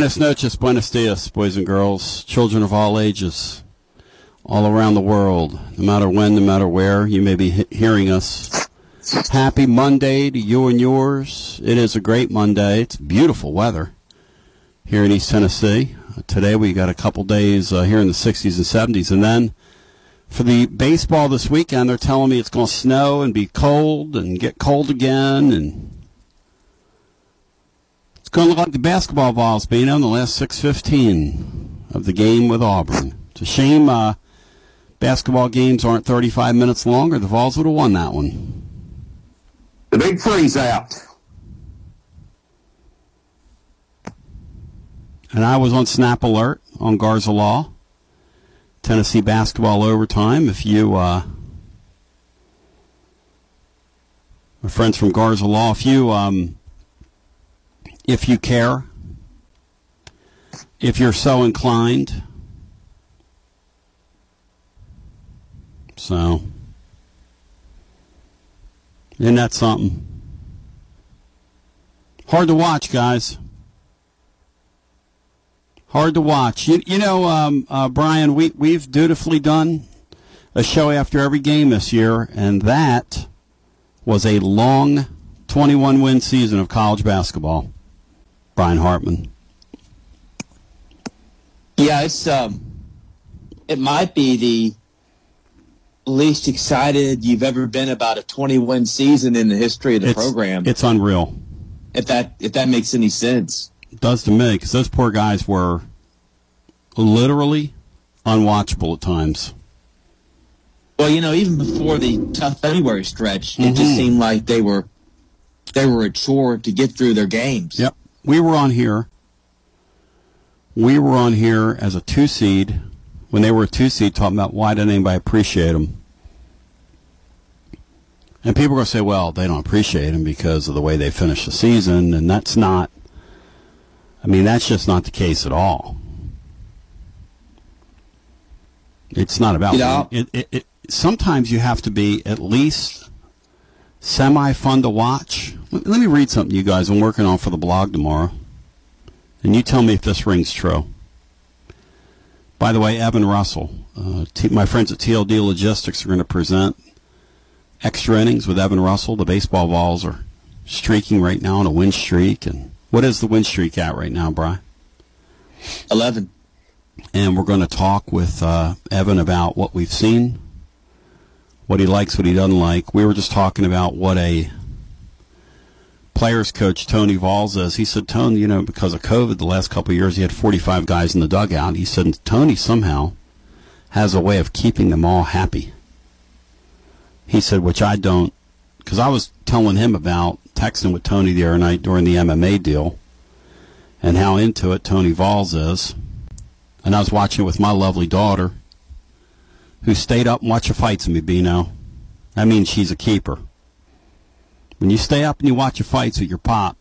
Buenos noches, buenos dias, boys and girls, children of all ages, all around the world, no matter when, no matter where you may be he- hearing us. Happy Monday to you and yours. It is a great Monday. It's beautiful weather here in East Tennessee. Today we got a couple days uh, here in the 60s and 70s, and then for the baseball this weekend, they're telling me it's going to snow and be cold and get cold again, and it's going to look like the basketball Vols being on the last 6:15 of the game with Auburn. It's a shame uh, basketball games aren't 35 minutes longer. The Vols would have won that one. The big freeze out. And I was on Snap Alert on Garza Law. Tennessee basketball overtime. If you, uh, my friends from Garza Law, if you, um, if you care, if you're so inclined, so, isn't that something? Hard to watch, guys. Hard to watch. You, you know, um, uh, Brian, we, we've dutifully done a show after every game this year, and that was a long 21 win season of college basketball. Brian Hartman. Yeah, it's um, it might be the least excited you've ever been about a 20 win season in the history of the It's, program. it's unreal. if that if that makes any sense. It does to me, because those poor guys were literally unwatchable at times. Well, you know, even before the tough February stretch, it Mhm. just seemed like they were they were a chore to get through their games. Yep. We were on here. We were on here as a two seed when they were a two seed talking about why didn't anybody appreciate them. And people are going to say, well, they don't appreciate them because of the way they finished the season. And that's not, I mean, that's just not the case at all. It's not about, You know- it, it, it, sometimes you have to be at least semi fun to watch. Let, me read something, to you guys. I'm working on for the blog tomorrow, and you tell me if this rings true. By the way, Evan Russell, uh, T- my friends at TLD Logistics are going to present extra innings with Evan Russell. The baseball Vols are streaking right now on a win streak, and what is the win streak at right now, Brian? Eleven. and we're going to talk with uh, Evan about what we've seen, what he likes, what he doesn't like. We were just talking about what a players coach Tony Valls is. He said, Tony, you know, because of COVID, the last couple years he had 45 guys in the dugout. He said, Tony somehow has a way of keeping them all happy. He said, which I don't, because I was telling him about texting with Tony the other night during the MMA deal and how into it Tony Valls is and I was watching it with my lovely daughter, who stayed up and watched the fights with me, Bino. I mean, she's a keeper. When you stay up and you watch the fights with your pop,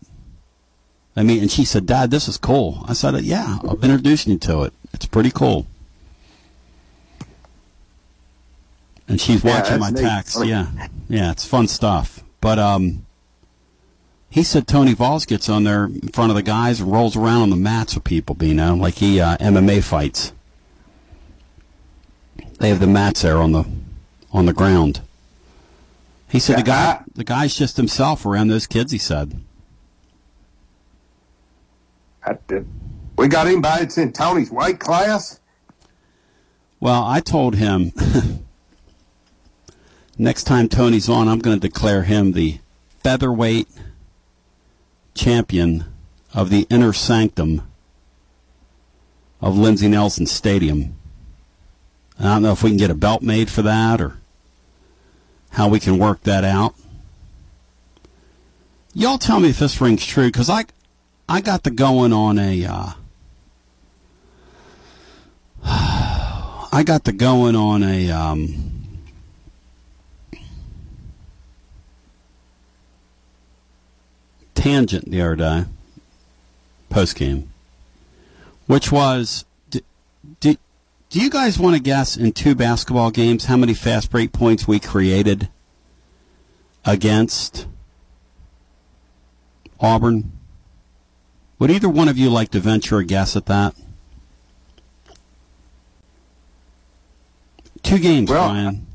I mean, and she said, Dad, this is cool. I said, Yeah, I'll introduce you to it. It's pretty cool. And she's watching that's my neat. text. Yeah, yeah, it's fun stuff. But um, he said Tony Valls gets on there in front of the guys and rolls around on the mats with people, Bino, like he uh, MMA fights. They have the mats there on the on the ground. He said the guy I- the guy's just himself around those kids. He said. I did. We got anybody that's in Tony's weight class? Well, I told him next time Tony's on, I'm going to declare him the featherweight champion of the inner sanctum of Lindsey Nelson Stadium. I don't know if we can get a belt made for that or how we can work that out. Y'all tell me if this rings true because I, I got the going on a. Uh, I got the going on a um, tangent the other day, post game, which was, do you guys want to guess in two basketball games how many fast break points we created against Auburn? Would either one of you like to venture a guess at that? Two games, Well, Brian.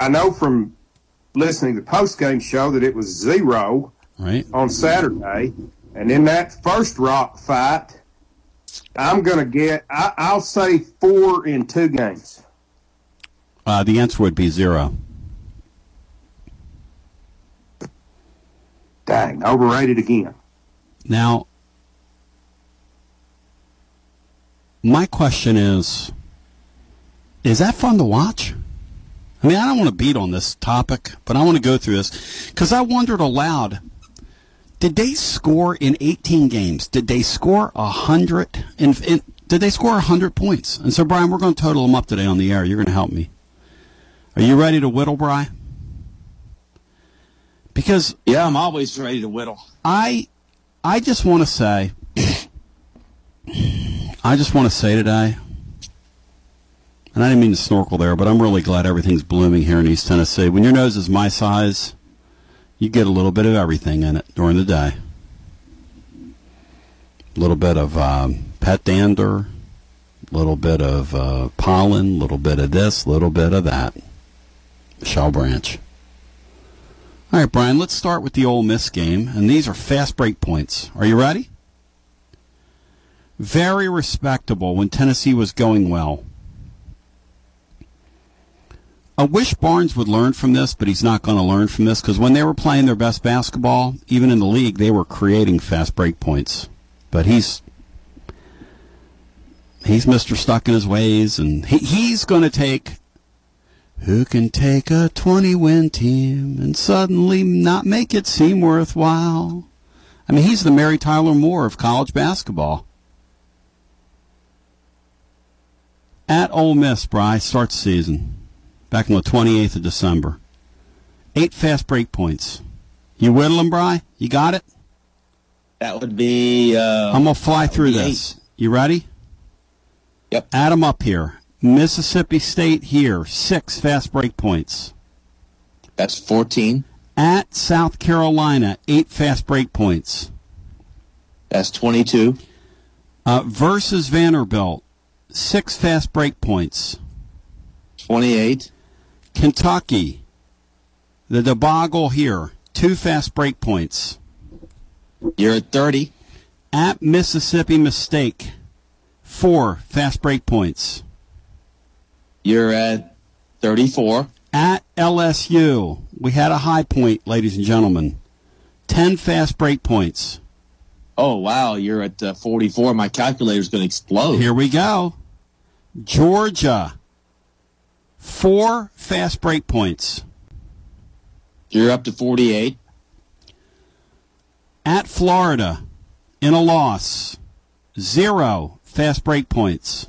I know from listening to the post game show that it was zero Right? on Saturday, and in that first rock fight, I'm gonna get. I, I'll say four in two games. Uh, the answer would be zero. Dang, overrated again. Now, my question is is that fun to watch? I mean, I don't want to beat on this topic, but I want to go through this because I wondered aloud did they score in 18 games? Did they score 100? In, in, did they score 100 points? And so, Brian, we're going to total them up today on the air. You're going to help me. Are you ready to whittle, Brian? Because Yeah, I'm always ready to whittle. I I just want to say I just want to say today and I didn't mean to snorkel there, but I'm really glad everything's blooming here in East Tennessee. When your nose is my size, you get a little bit of everything in it during the day. A little bit of um, pet dander, a little bit of uh, pollen, a little bit of this, a little bit of that. Michelle Branch. All right, Brian, let's start with the Ole Miss game, and these are fast break points. Are you ready? Very respectable when Tennessee was going well. I wish Barnes would learn from this, but he's not going to learn from this because when they were playing their best basketball, even in the league, they were creating fast break points. But he's he's Mister Stuck in his ways, and he, he's going to take who can take a 20 win team and suddenly not make it seem worthwhile? I mean, he's the Mary Tyler Moore of college basketball. At Ole Miss, Bry, starts season back on the 28th of December. Eight fast break points. You whittle them, Bry? You got it? That would be. Uh, I'm going to fly through this. You ready? Yep. Add 'em up here. Mississippi State here, six fast break points. That's 14. At South Carolina, eight fast break points. That's 22. Uh, versus Vanderbilt, six fast break points. 28. Kentucky, the debacle here, two fast break points. You're at 30. At Mississippi Mistake, four fast break points. You're at 34. At LSU, we had a high point, ladies and gentlemen. Ten fast break points. Oh, wow. You're at uh, 44. My calculator's going to explode. Here we go. Georgia, four fast break points. You're up to 48. At Florida, in a loss, zero fast break points.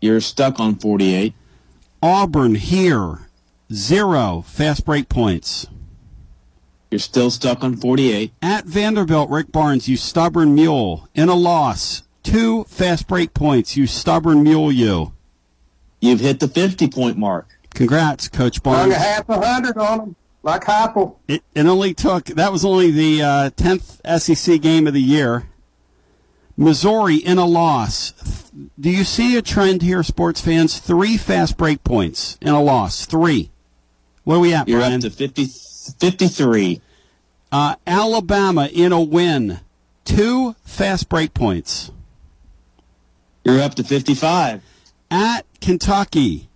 You're stuck on 48. Auburn here, zero fast break points. You're still stuck on 48. At Vanderbilt, Rick Barnes, you stubborn mule, in a loss, two fast break points, you stubborn mule, you. You've hit the 50 point mark. Congrats, Coach Hung Barnes. a half a hundred on them, like Heupel. It, it only took, that was only the uh, 10th SEC game of the year. Missouri in a loss. Do you see a trend here, sports fans? Three fast break points in a loss. Three. Where are we at, You're Brian? up to 50, 53. Uh, Alabama in a win. Two fast break points. You're up to 55. At Kentucky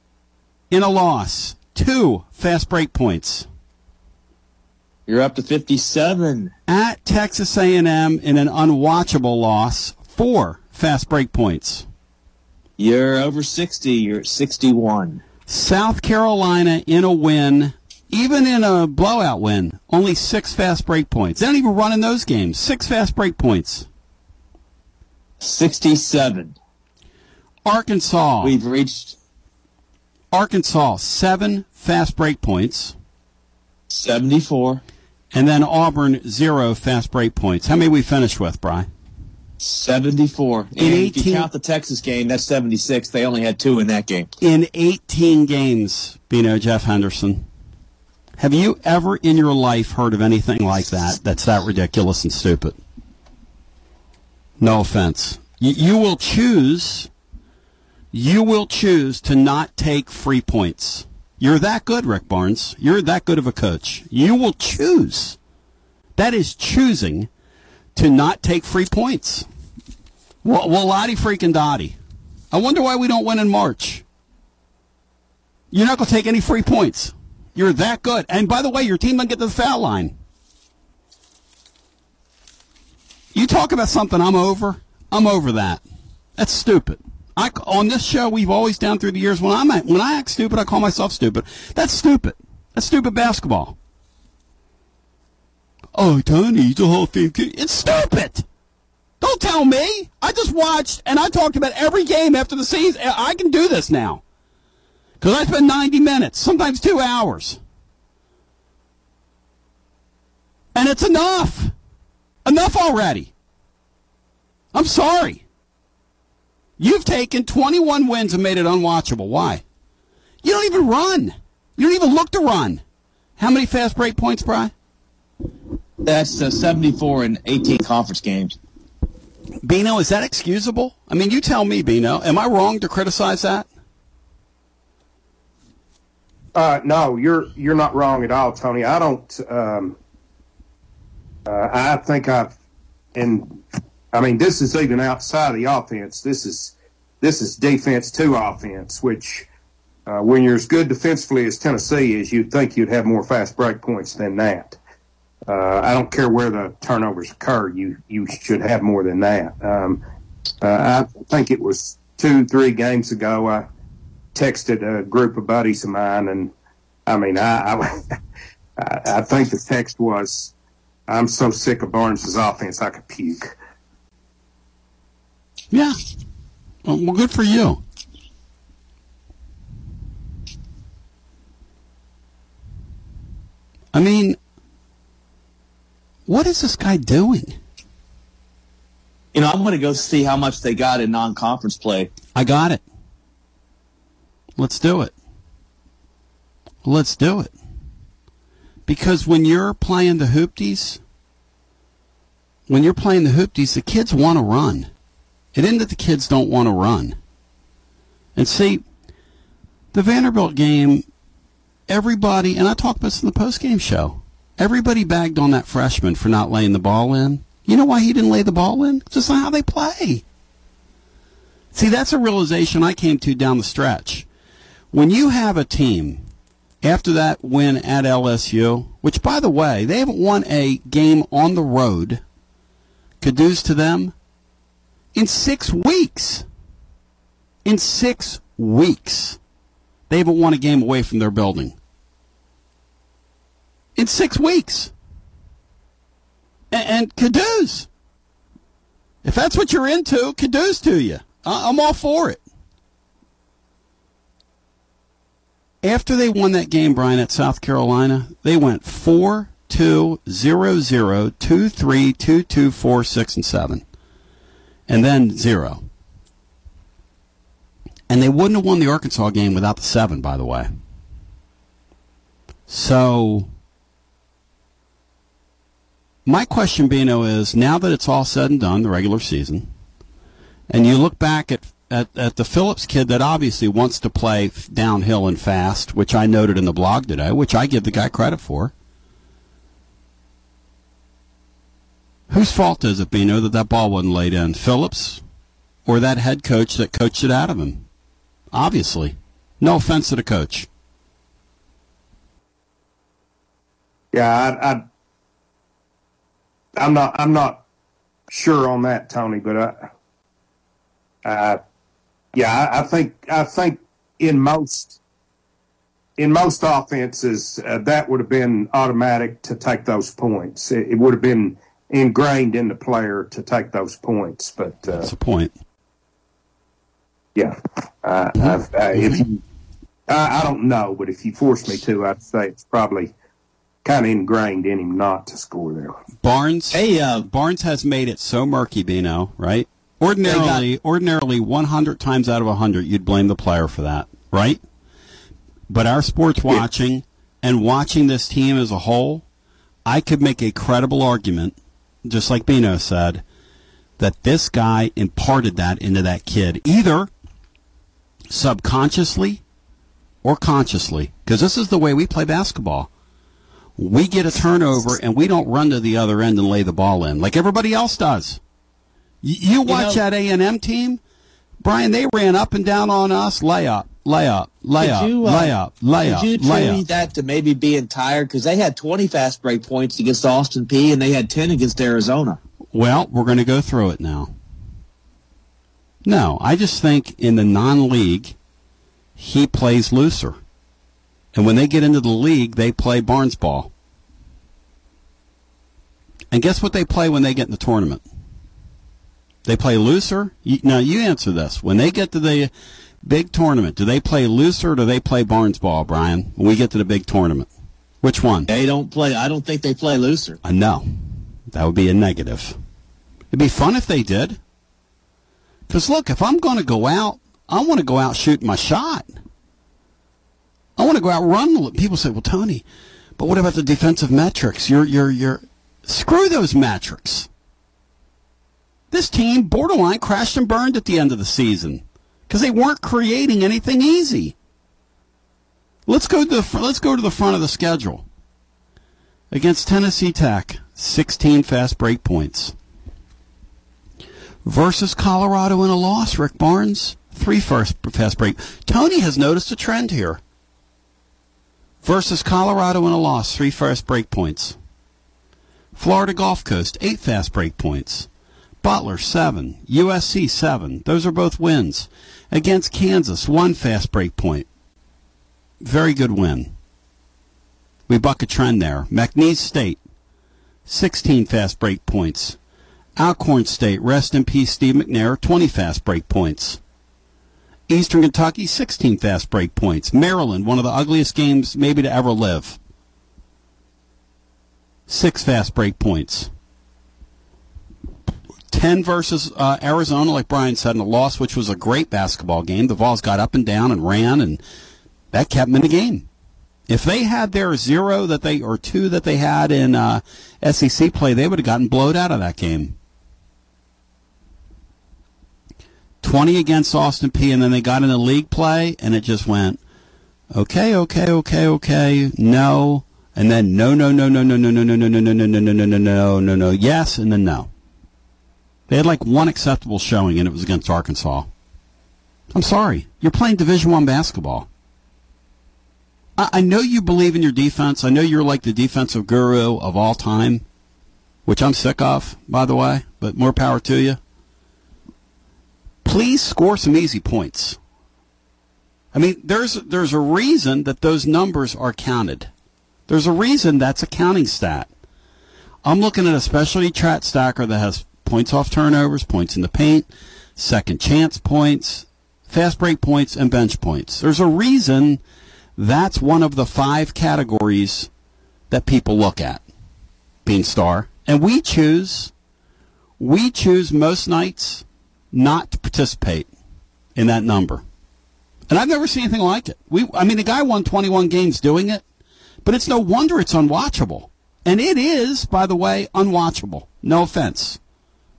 in a loss. Two fast break points. You're up to 57. At Texas A&M in an unwatchable loss. Four fast break points. You're over 60. You're at 61. South Carolina in a win, even in a blowout win, only six fast break points. They don't even run in those games. Six fast break points. 67. Arkansas, We've reached Arkansas, seven fast break points, 74. and then Auburn zero fast break points. How many we finished with, Bry? 74. And In if 18 you count the Texas game, that's 76. They only had two in that game. In 18 games, Bino Jeff Henderson. Have you ever in your life heard of anything like that? That's that ridiculous and stupid. No offense. You, you will choose. You will choose to not take free points. You're that good, Rick Barnes. You're that good of a coach. You will choose. That is choosing to not take free points. Well, well Lottie freaking Dottie. I wonder why we don't win in March. You're not going to take any free points. You're that good. And by the way, your team doesn't get to the foul line. You talk about something I'm over. I'm over that. That's stupid. I, on this show, we've always down through the years when I'm when I act stupid, I call myself stupid. That's stupid. That's stupid basketball. Oh, Tony, the whole thing. It's stupid. Don't tell me. I just watched and I talked about every game after the season. I can do this now because I spend 90 minutes, sometimes two hours, and it's enough. Enough already. I'm sorry. You've taken 21 wins and made it unwatchable. Why? You don't even run. You don't even look to run. How many fast break points, Brian? That's uh, 74 in 18 conference games. Bino, is that excusable? I mean, you tell me, Bino. Am I wrong to criticize that? Uh, no, you're you're not wrong at all, Tony. I don't. Um, uh, I think I've, and I mean, this is even outside of the offense. This is this is defense to offense, which uh, when you're as good defensively as Tennessee is, you'd think you'd have more fast break points than that. Uh, I don't care where the turnovers occur. You you should have more than that. Um, uh, I think it was two three games ago. I texted a group of buddies of mine, and I mean, I I, I think the text was I'm so sick of Barnes' offense, I could puke. Yeah. Well, well, good for you. I mean, what is this guy doing? You know, I'm going to go see how much they got in non-conference play. I got it. Let's do it. Let's do it. Because when you're playing the hoopties, when you're playing the hoopties, the kids want to run. It isn't that the kids don't want to run. And see, the Vanderbilt game, everybody, and I talked about this in the post-game show, everybody bagged on that freshman for not laying the ball in. You know why he didn't lay the ball in? It's just not how they play. See, that's a realization I came to down the stretch. When you have a team after that win at LSU, which, by the way, they haven't won a game on the road, kudos to them, in six weeks. In six weeks. They haven't won a game away from their building. In six weeks. And, and. If that's what you're into, kudos to you. I'm all for it. After they won that game, Brian, at South Carolina, they went 4 2 0 0 2 3 2 2 4 6 and 7. And then 0. And they wouldn't have won the Arkansas game without the 7, by the way. So, my question, Bino, is now that it's all said and done, the regular season, and you look back at at, at the Phillips kid that obviously wants to play downhill and fast, which I noted in the blog today, which I give the guy credit for. Whose fault is it, Bino, that that ball wasn't laid in? Phillips or that head coach that coached it out of him? Obviously. No offense to the coach. Yeah, I, I, I'm not. I'm not sure on that, Tony. But I, yeah, I, I, think I think in most in most offenses uh, that would have been automatic to take those points. It, it, would have been ingrained in the player to take those points. But uh, that's the point. Yeah, uh, mm-hmm. if you, I, I don't know, but if you force me to, I'd say it's probably kind of ingrained in him not to score there. Barnes, hey, uh, Barnes has made it so murky, Bino. Right? Ordinarily, ordinarily, 100 times out of 100, you'd blame the player for that, right? But our sports watching and watching this team as a whole, I could make a credible argument, just like Bino said, that this guy imparted that into that kid, either subconsciously or consciously, because this is the way we play basketball. We get a turnover and we don't run to the other end and lay the ball in like everybody else does. You, you watch you know, that A and M team, Brian. They ran up and down on us, layup, layup, layup, you, uh, layup, layup, Could you attribute that to maybe being tired? Because they had 20 fast break points against Austin Peay and they had 10 against Arizona. Well, we're going to go through it now. No, I just think in the non-league, he plays looser. And when they get into the league, they play Barnes ball. And guess what they play when they get in the tournament? They play looser. You, now you answer this. When they get to the big tournament, do they play looser or do they play Barnes ball, Brian? When we get to the big tournament, which one? They don't play. I don't think they play looser. Uh, no, that would be a negative. It'd be fun if they did. Because look, if I'm going to go out, I want to go out shooting my shot. I want to go out run. People say, "Well, Tony, but what about the defensive metrics? You're you're you're screw those metrics." This team borderline crashed and burned at the end of the season because they weren't creating anything easy. Let's go to the let's go to the front of the schedule. Against Tennessee Tech, 16 fast break points. Versus Colorado in a loss, Rick Barnes, three first fast break. Tony has noticed a trend here. Versus Colorado in a loss, three fast break points. Florida Gulf Coast, eight fast break points. Butler, seven. USC, seven. Those are both wins. Against Kansas, one fast break point. Very good win. We buck a trend there. McNeese State, 16 fast break points. Alcorn State, rest in peace, Steve McNair, 20 fast break points. Eastern Kentucky, 16 fast break points. Maryland, one of the ugliest games maybe to ever live. Six fast break points. 10 versus uh, Arizona, like Brian said, in a loss, which was a great basketball game. The Vols got up and down and ran, and that kept them in the game. If they had their zero that they or two that they had in uh, SEC play, they would have gotten blowed out of that game. 20 against Austin Peay, and then they got in the league play, and it just went, okay, okay, okay, okay, no, and then no, no, no, no, no, no, no, no, no, no, no, no, no, no, no, no, no, no, no, yes, and then no. They had like one acceptable showing, and it was against Arkansas. I'm sorry, you're playing Division One basketball. I, I know you believe in your defense. I know you're like the defensive guru of all time, which I'm sick of, by the way. But more power to you please score some easy points. I mean, there's there's a reason that those numbers are counted. There's a reason that's a counting stat. I'm looking at a specialty chat stacker that has points off turnovers, points in the paint, second chance points, fast break points, and bench points. There's a reason that's one of the five categories that people look at. Being star. And we choose we choose most nights not to participate in that number. And I've never seen anything like it. We, I mean, the guy won 21 games doing it, but it's no wonder it's unwatchable. And it is, by the way, unwatchable. No offense.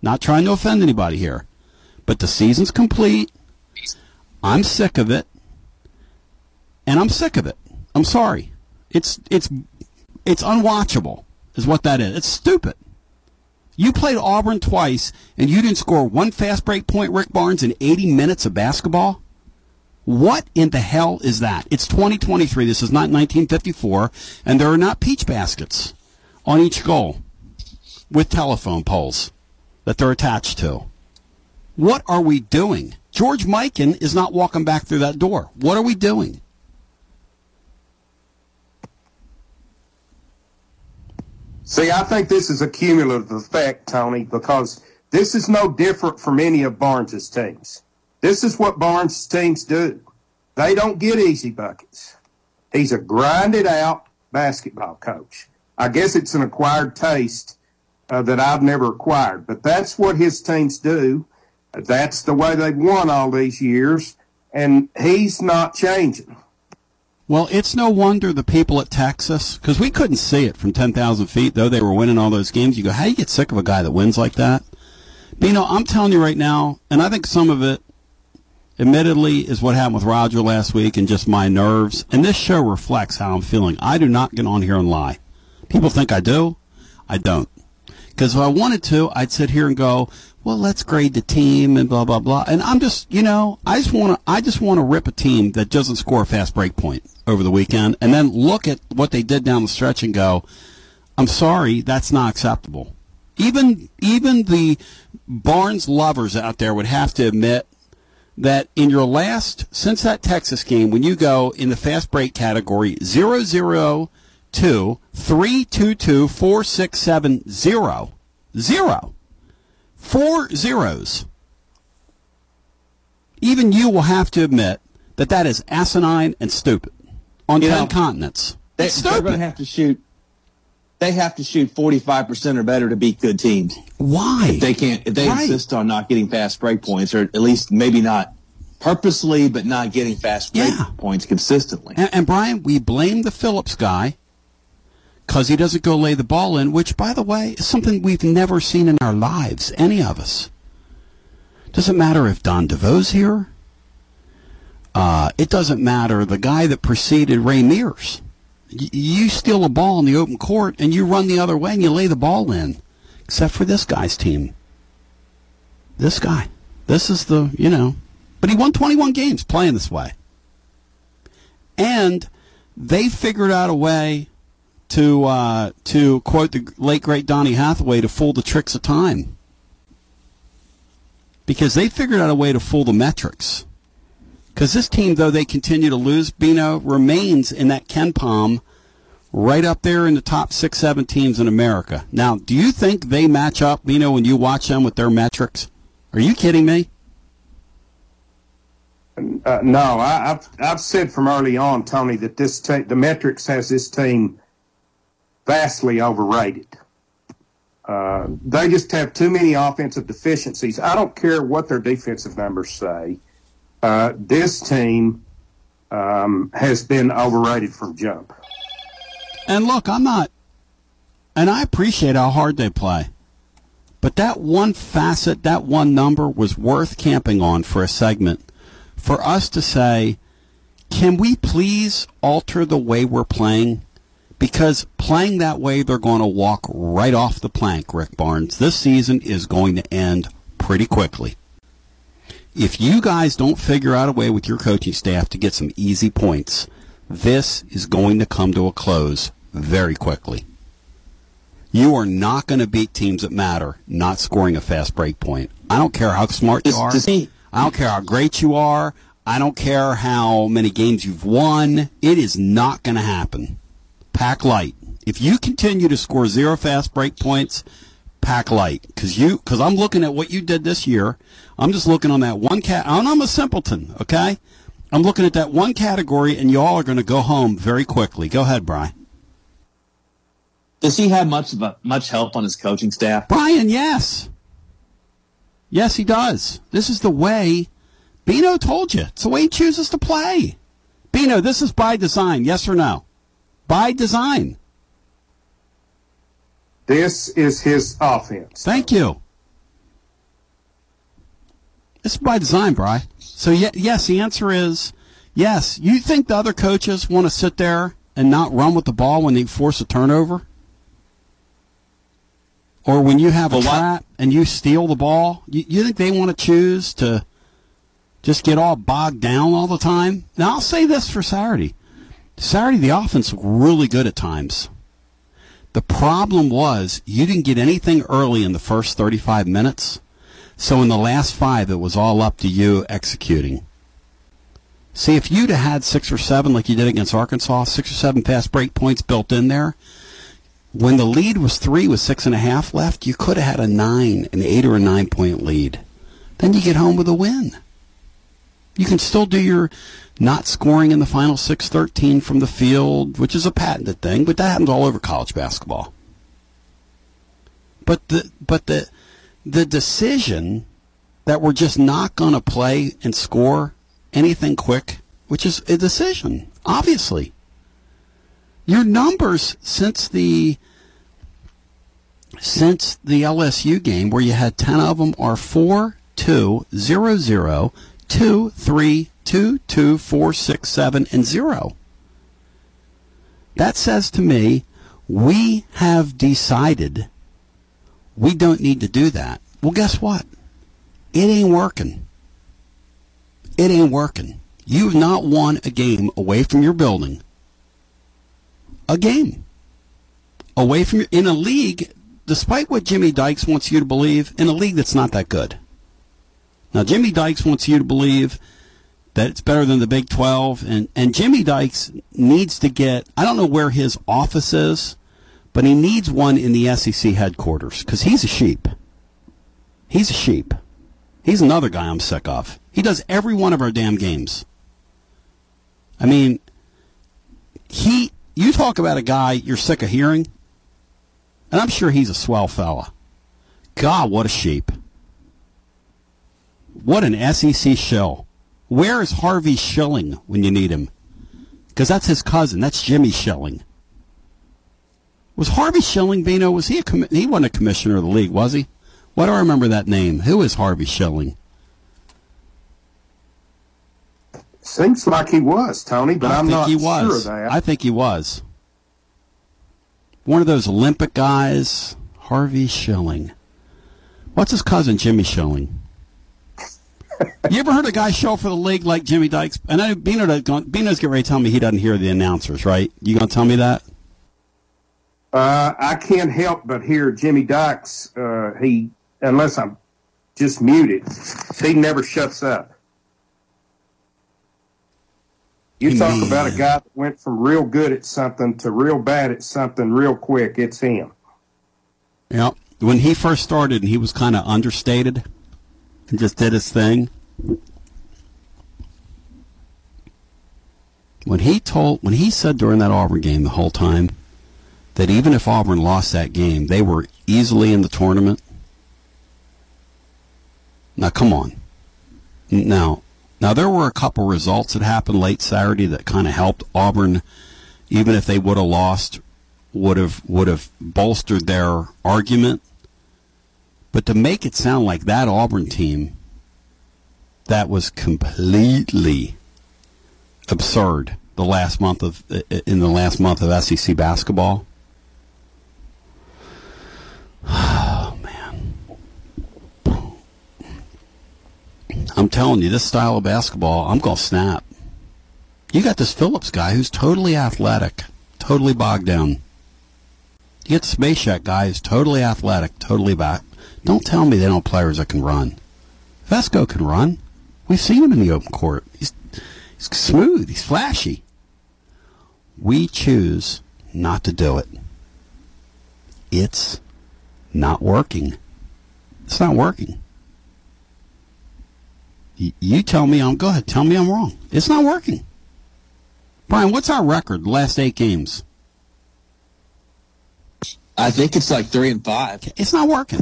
Not trying to offend anybody here. But the season's complete. I'm sick of it. And I'm sick of it. I'm sorry. It's, it's, it's unwatchable, is what that is. It's stupid. You played Auburn twice, and you didn't score one fast break point, Rick Barnes, in 80 minutes of basketball? What in the hell is that? It's 2023. This is not 1954, and there are not peach baskets on each goal with telephone poles that they're attached to. What are we doing? George Mikan is not walking back through that door. What are we doing? See, I think this is a cumulative effect, Tony, because this is no different from any of Barnes's teams. This is what Barnes' teams do. They don't get easy buckets. He's a grinded out basketball coach. I guess it's an acquired taste uh, that I've never acquired, but that's what his teams do. That's the way they've won all these years, and he's not changing. Well, it's no wonder the people at Texas, because we couldn't see it from 10,000 feet, though they were winning all those games. You go, how do you get sick of a guy that wins like that? But, you know, I'm telling you right now, and I think some of it, admittedly, is what happened with Roger last week and just my nerves. And this show reflects how I'm feeling. I do not get on here and lie. People think I do. I don't. Because if I wanted to, I'd sit here and go, well, let's grade the team and blah blah blah. And I'm just, you know, I just want to, I just want to rip a team that doesn't score a fast break point over the weekend, and then look at what they did down the stretch and go, I'm sorry, that's not acceptable. Even even the Barnes lovers out there would have to admit that in your last since that Texas game, when you go in the fast break category zero zero two three two two four six seven zero zero four zeros. Even you will have to admit that that is asinine and stupid on You ten know, continents. They, It's they're going to have to shoot. They have to shoot 45% or better to beat good teams. Why? They can't. If they Right. insist on not getting fast break points, or at least maybe not purposely, but not getting fast break Yeah. points consistently. And, and Brian, we blame the Phillips guy because he doesn't go lay the ball in, which, by the way, is something we've never seen in our lives, any of us. Doesn't matter if Don DeVoe's here. Uh, it doesn't matter the guy that preceded Ray Mears. Y- you steal a ball in the open court and you run the other way and you lay the ball in, except for this guy's team. This guy. This is the, you know. But he won 21 games playing this way. And they figured out a way to uh, to quote the late great Donny Hathaway to fool the tricks of time. Because they figured out a way to fool the metrics. Because this team, though they continue to lose, Bino remains in that KenPom right up there in the top six, seven teams in America. Now, do you think they match up, Bino, when you watch them with their metrics? Are you kidding me? Uh, no, I, I've I've said from early on, Tony, that this te- the metrics has this team vastly overrated. Uh, they just have too many offensive deficiencies. I don't care what their defensive numbers say. Uh, this team um, has been overrated from jump. And look, I'm not, and I appreciate how hard they play. But that one facet, that one number was worth camping on for a segment. For us to say, can we please alter the way we're playing? Because playing that way, they're going to walk right off the plank, Rick Barnes. This season is going to end pretty quickly. If you guys don't figure out a way with your coaching staff to get some easy points, this is going to come to a close very quickly. You are not going to beat teams that matter not scoring a fast break point. I don't care how smart you are. I don't care how great you are. I don't care how many games you've won. It is not going to happen. Pack light. If you continue to score zero fast break points, pack light. Because you, because I'm looking at what you did this year. I'm just looking on that one cat. And I'm a simpleton. Okay, I'm looking at that one category, and y'all are going to go home very quickly. Go ahead, Brian. Does he have much of a, much help on his coaching staff? Brian, yes. Yes, he does. This is the way Bino told you. It's the way he chooses to play. Bino, this is by design, yes or no? By design. This is his offense. Thank you. This is by design, Bry. So ye- yes, the answer is yes. You think the other coaches want to sit there and not run with the ball when they force a turnover? Or when you have a Well, trap and you steal the ball, you, you think they want to choose to just get all bogged down all the time? Now I'll say this for Saturday. Saturday the offense looked really good at times. The problem was you didn't get anything early in the first 35 minutes. So in the last five, it was all up to you executing. See, if you'd have had six or seven like you did against Arkansas, six or seven fast break points built in there, when the lead was three with six and a half left, you could have had a nine, an eight or a nine point lead. Then you get home with a win. You can still do your not scoring in the final 6-13 from the field, which is a patented thing, but that happens all over college basketball. But the but the the decision that we're just not going to play and score anything quick, which is a decision, obviously. Your numbers since the since the LSU game where you had 10 of them are 4, 2, 0, 0, 2, 3, 2, 2, 4, 6, 7, and 0. That says to me, we have decided we don't need to do that. Well, guess what? It ain't working. It ain't working. You've not won a game away from your building. A game. Away from your, in a league, despite what Jimmy Dykes wants you to believe, in a league that's not that good. Now, Jimmy Dykes wants you to believe that it's better than the Big 12, and, and Jimmy Dykes needs to get, I don't know where his office is, but he needs one in the SEC headquarters because he's a sheep. He's a sheep. He's another guy I'm sick of. He does every one of our damn games. I mean, he, you talk about a guy you're sick of hearing, and I'm sure he's a swell fella. God, what a sheep. What an SEC shell. Where is Harvey Schilling when you need him? Because that's his cousin. That's Jimmy Schilling. Was Harvey Schilling, Bino, was he a commi- he wasn't a commissioner of the league, was he? Why do I remember that name? Who is Harvey Schilling? Seems like he was, Tony, but I am not sure of that. I think he was. One of those Olympic guys, Harvey Schilling. What's his cousin, Jimmy Schilling? You ever heard a guy show for the league like Jimmy Dykes? And I know Bino, does- Bino's getting ready to tell me he doesn't hear the announcers, right? You gonna tell me that? Uh, I can't help but hear Jimmy Dykes. Uh, he, unless I'm just muted, he never shuts up. You talk about a guy that went from real good at something to real bad at something real quick. It's him. Yeah. When he first started and he was kind of understated and just did his thing. When he told, when he said during that Auburn game the whole time that even if Auburn lost that game, they were easily in the tournament. Now, come on. Now, now there were a couple results that happened late Saturday that kind of helped Auburn, even if they would have lost, would have would have bolstered their argument. But to make it sound like that Auburn team, that was completely absurd. The last month of in the last month of SEC basketball. Oh man. I'm telling you, this style of basketball, I'm to snap. You got this Phillips guy who's totally athletic, totally bogged down. You get this guy who's totally athletic, totally back. Don't tell me they don't players that can run. Vesco can run. We've seen him in the open court. He's, he's smooth. He's flashy. We choose not to do it. It's not working. It's not working. You tell me I'm go ahead. Tell me I'm wrong. It's not working. Brian, what's our record? The last eight games. I think it's like three and five. It's not working.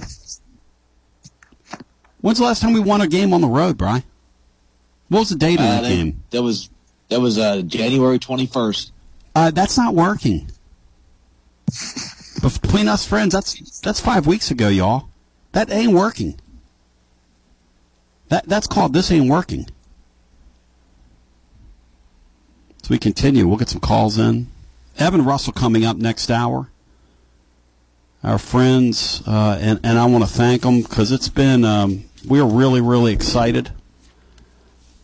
When's the last time we won a game on the road, Brian? What was the date of Uh, that game? That was that was uh, January twenty first. Uh, that's not working. Between us friends, that's that's five weeks ago, y'all. That ain't working. That that's called this ain't working. So we continue. We'll get some calls in. Evan Russell coming up next hour. Our friends, uh, and and I want to thank them because it's been um, we are really really excited.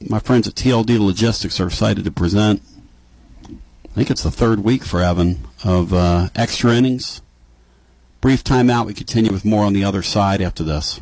My friends at TLD Logistics are excited to present. I think it's the third week for Evan of uh, extra innings. Brief timeout. We continue with more on the other side after this.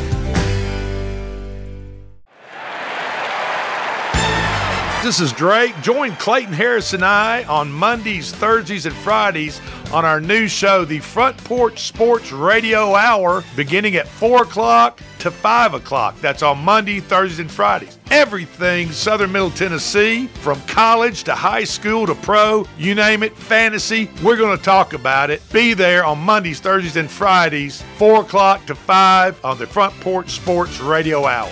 This is Drake. Join Clayton Harris and I on Mondays, Thursdays, and Fridays on our new show, the Front Porch Sports Radio Hour, beginning at 4 o'clock to 5 o'clock. That's on Monday, Thursdays, and Fridays. Everything Southern Middle Tennessee, from college to high school to pro, you name it, fantasy, we're going to talk about it. Be there on Mondays, Thursdays, and Fridays, 4 o'clock to 5 on the Front Porch Sports Radio Hour.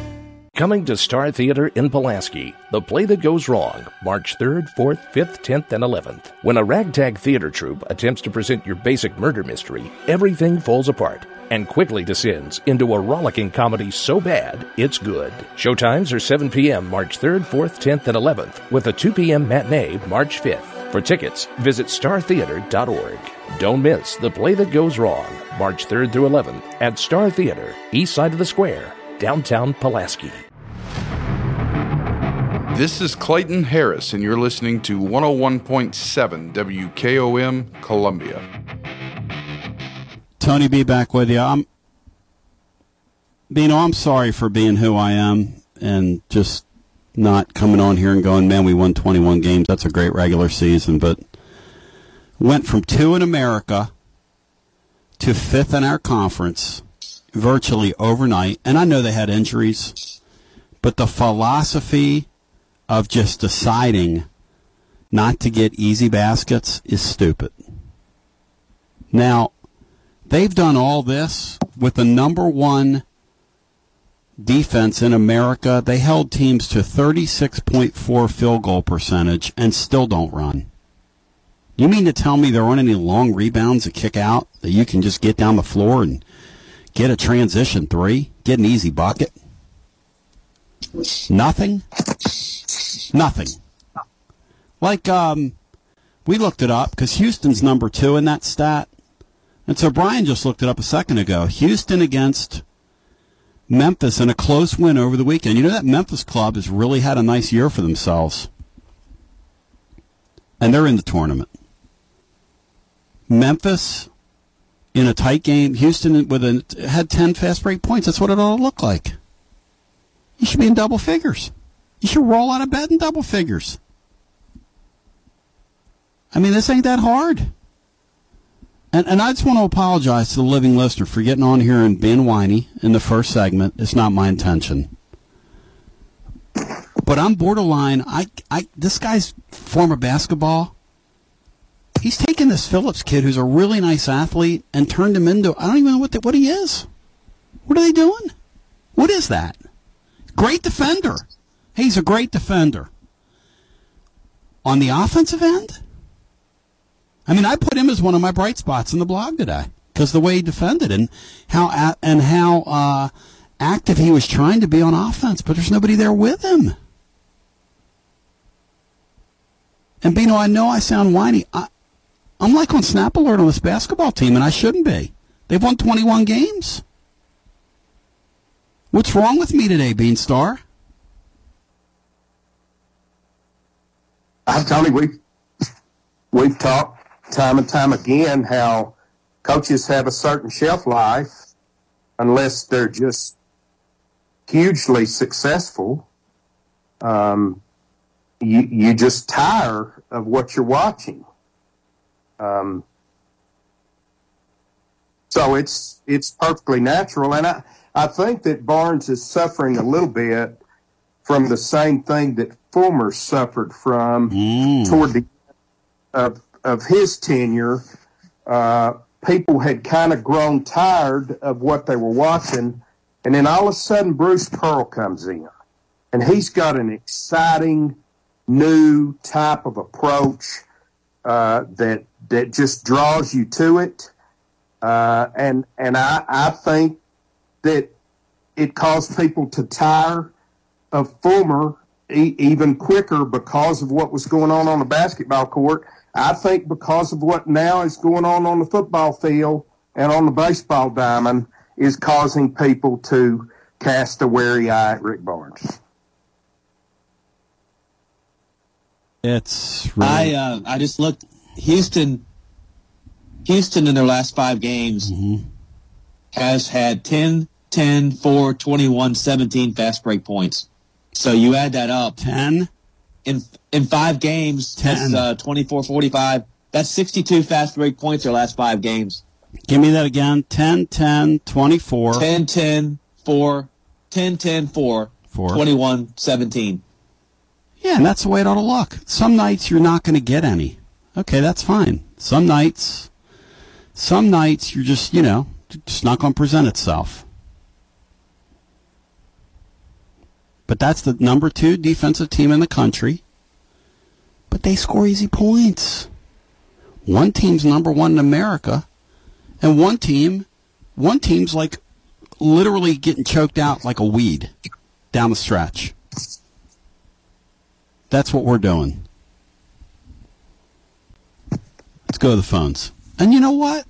Coming to Star Theater in Pulaski, The Play That Goes Wrong, March 3rd, 4th, 5th, 10th, and 11th. When a ragtag theater troupe attempts to present your basic murder mystery, everything falls apart and quickly descends into a rollicking comedy so bad it's good. Showtimes are 7 p.m. March 3rd, 4th, 10th, and 11th, with a 2 p.m. matinee March 5th. For tickets, visit startheater.org. Don't miss The Play That Goes Wrong, March 3rd through 11th at Star Theater, east side of the square, downtown Pulaski. This is Clayton Harris, and you're listening to 101.7 WKOM Columbia. Tony B back with you. I'm Bino, I'm sorry for being who I am and just not coming on here and going, man, we won 21 games. That's a great regular season, but went from two in America to fifth in our conference virtually overnight. And I know they had injuries, but the philosophy of just deciding not to get easy baskets is stupid. Now, they've done all this with the number one defense in America. They held teams to 36.4 field goal percentage and still don't run. You mean to tell me there aren't any long rebounds to kick out that you can just get down the floor and get a transition three, get an easy bucket? Nothing? Nothing. Like, um, we looked it up because Houston's number two in that stat. And so Brian just looked it up a second ago. Houston against Memphis in a close win over the weekend. You know that Memphis club has really had a nice year for themselves. And they're in the tournament. Memphis in a tight game. Houston with a had ten fast break points. That's what it all looked like. You should be in double figures. You should roll out of bed in double figures. I mean, this ain't that hard. And and I just want to apologize to the living listener for getting on here and being whiny in the first segment. It's not my intention. But I'm borderline. I I this guy's former basketball he's taken this Phillips kid who's a really nice athlete and turned him into I don't even know what the, what he is. What are they doing? What is that? Great defender. He's a great defender. On the offensive end, I mean, I put him as one of my bright spots in the blog today because the way he defended and how and how uh, active he was trying to be on offense, but there's nobody there with him. And Bino, I know I sound whiny. I, I'm like on Snap Alert on this basketball team, and I shouldn't be. They've won 21 games. What's wrong with me today, Beanstar? I'm Tony. We've we've talked time and time again how coaches have a certain shelf life unless they're just hugely successful. Um, you you just tire of what you're watching. Um, so it's it's perfectly natural, and I I think that Barnes is suffering a little bit from the same thing that Fulmer suffered from mm. toward the end of of his tenure. Uh, people had kind of grown tired of what they were watching, and then all of a sudden Bruce Pearl comes in, and he's got an exciting new type of approach uh, that that just draws you to it. Uh, and and I, I think that it caused people to tire of Fulmer e- even quicker because of what was going on on the basketball court. I think because of what now is going on on the football field and on the baseball diamond is causing people to cast a wary eye at Rick Barnes. It's really... I uh, I just looked Houston Houston in their last five games mm-hmm. has had 10, 10, 4, 21, 17 fast break points. So you add that up. 10? In in five games, 10. that's uh, 24, 45. That's 62 fast break points their last five games. Give me that again. 10, 10, 24. 10, 10, 4, 10, 10, 4, 4. 21, 17. Yeah, and that's the way it ought to look. Some nights you're not going to get any. Okay, that's fine. Some nights some nights you're just, you know, just not going to present itself. But that's the number two defensive team in the country. But they score easy points. One team's number one in America, and one team, one team's like literally getting choked out like a weed down the stretch. That's what we're doing. Let's go to the phones. And you know what?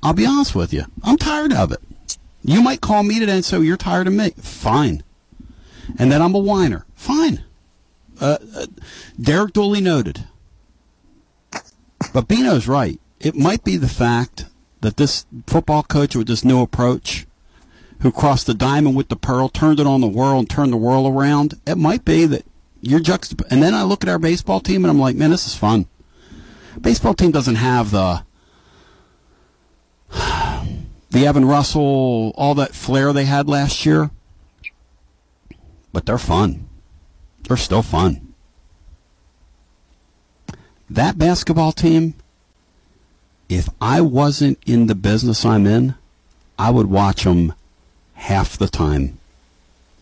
I'll be honest with you. I'm tired of it. You might call me today and say you're tired of me. Fine. And then I'm a whiner. Fine. Uh, uh, Derek Dooley noted. But Bino's right. It might be the fact that this football coach with this new approach, who crossed the diamond with the pearl, turned it on the world, and turned the world around. It might be that you're juxtap. And then I look at our baseball team and I'm like, man, this is fun. Baseball team doesn't have the the Evan Russell, all that flair they had last year. But they're fun. They're still fun. That basketball team, if I wasn't in the business I'm in, I would watch them half the time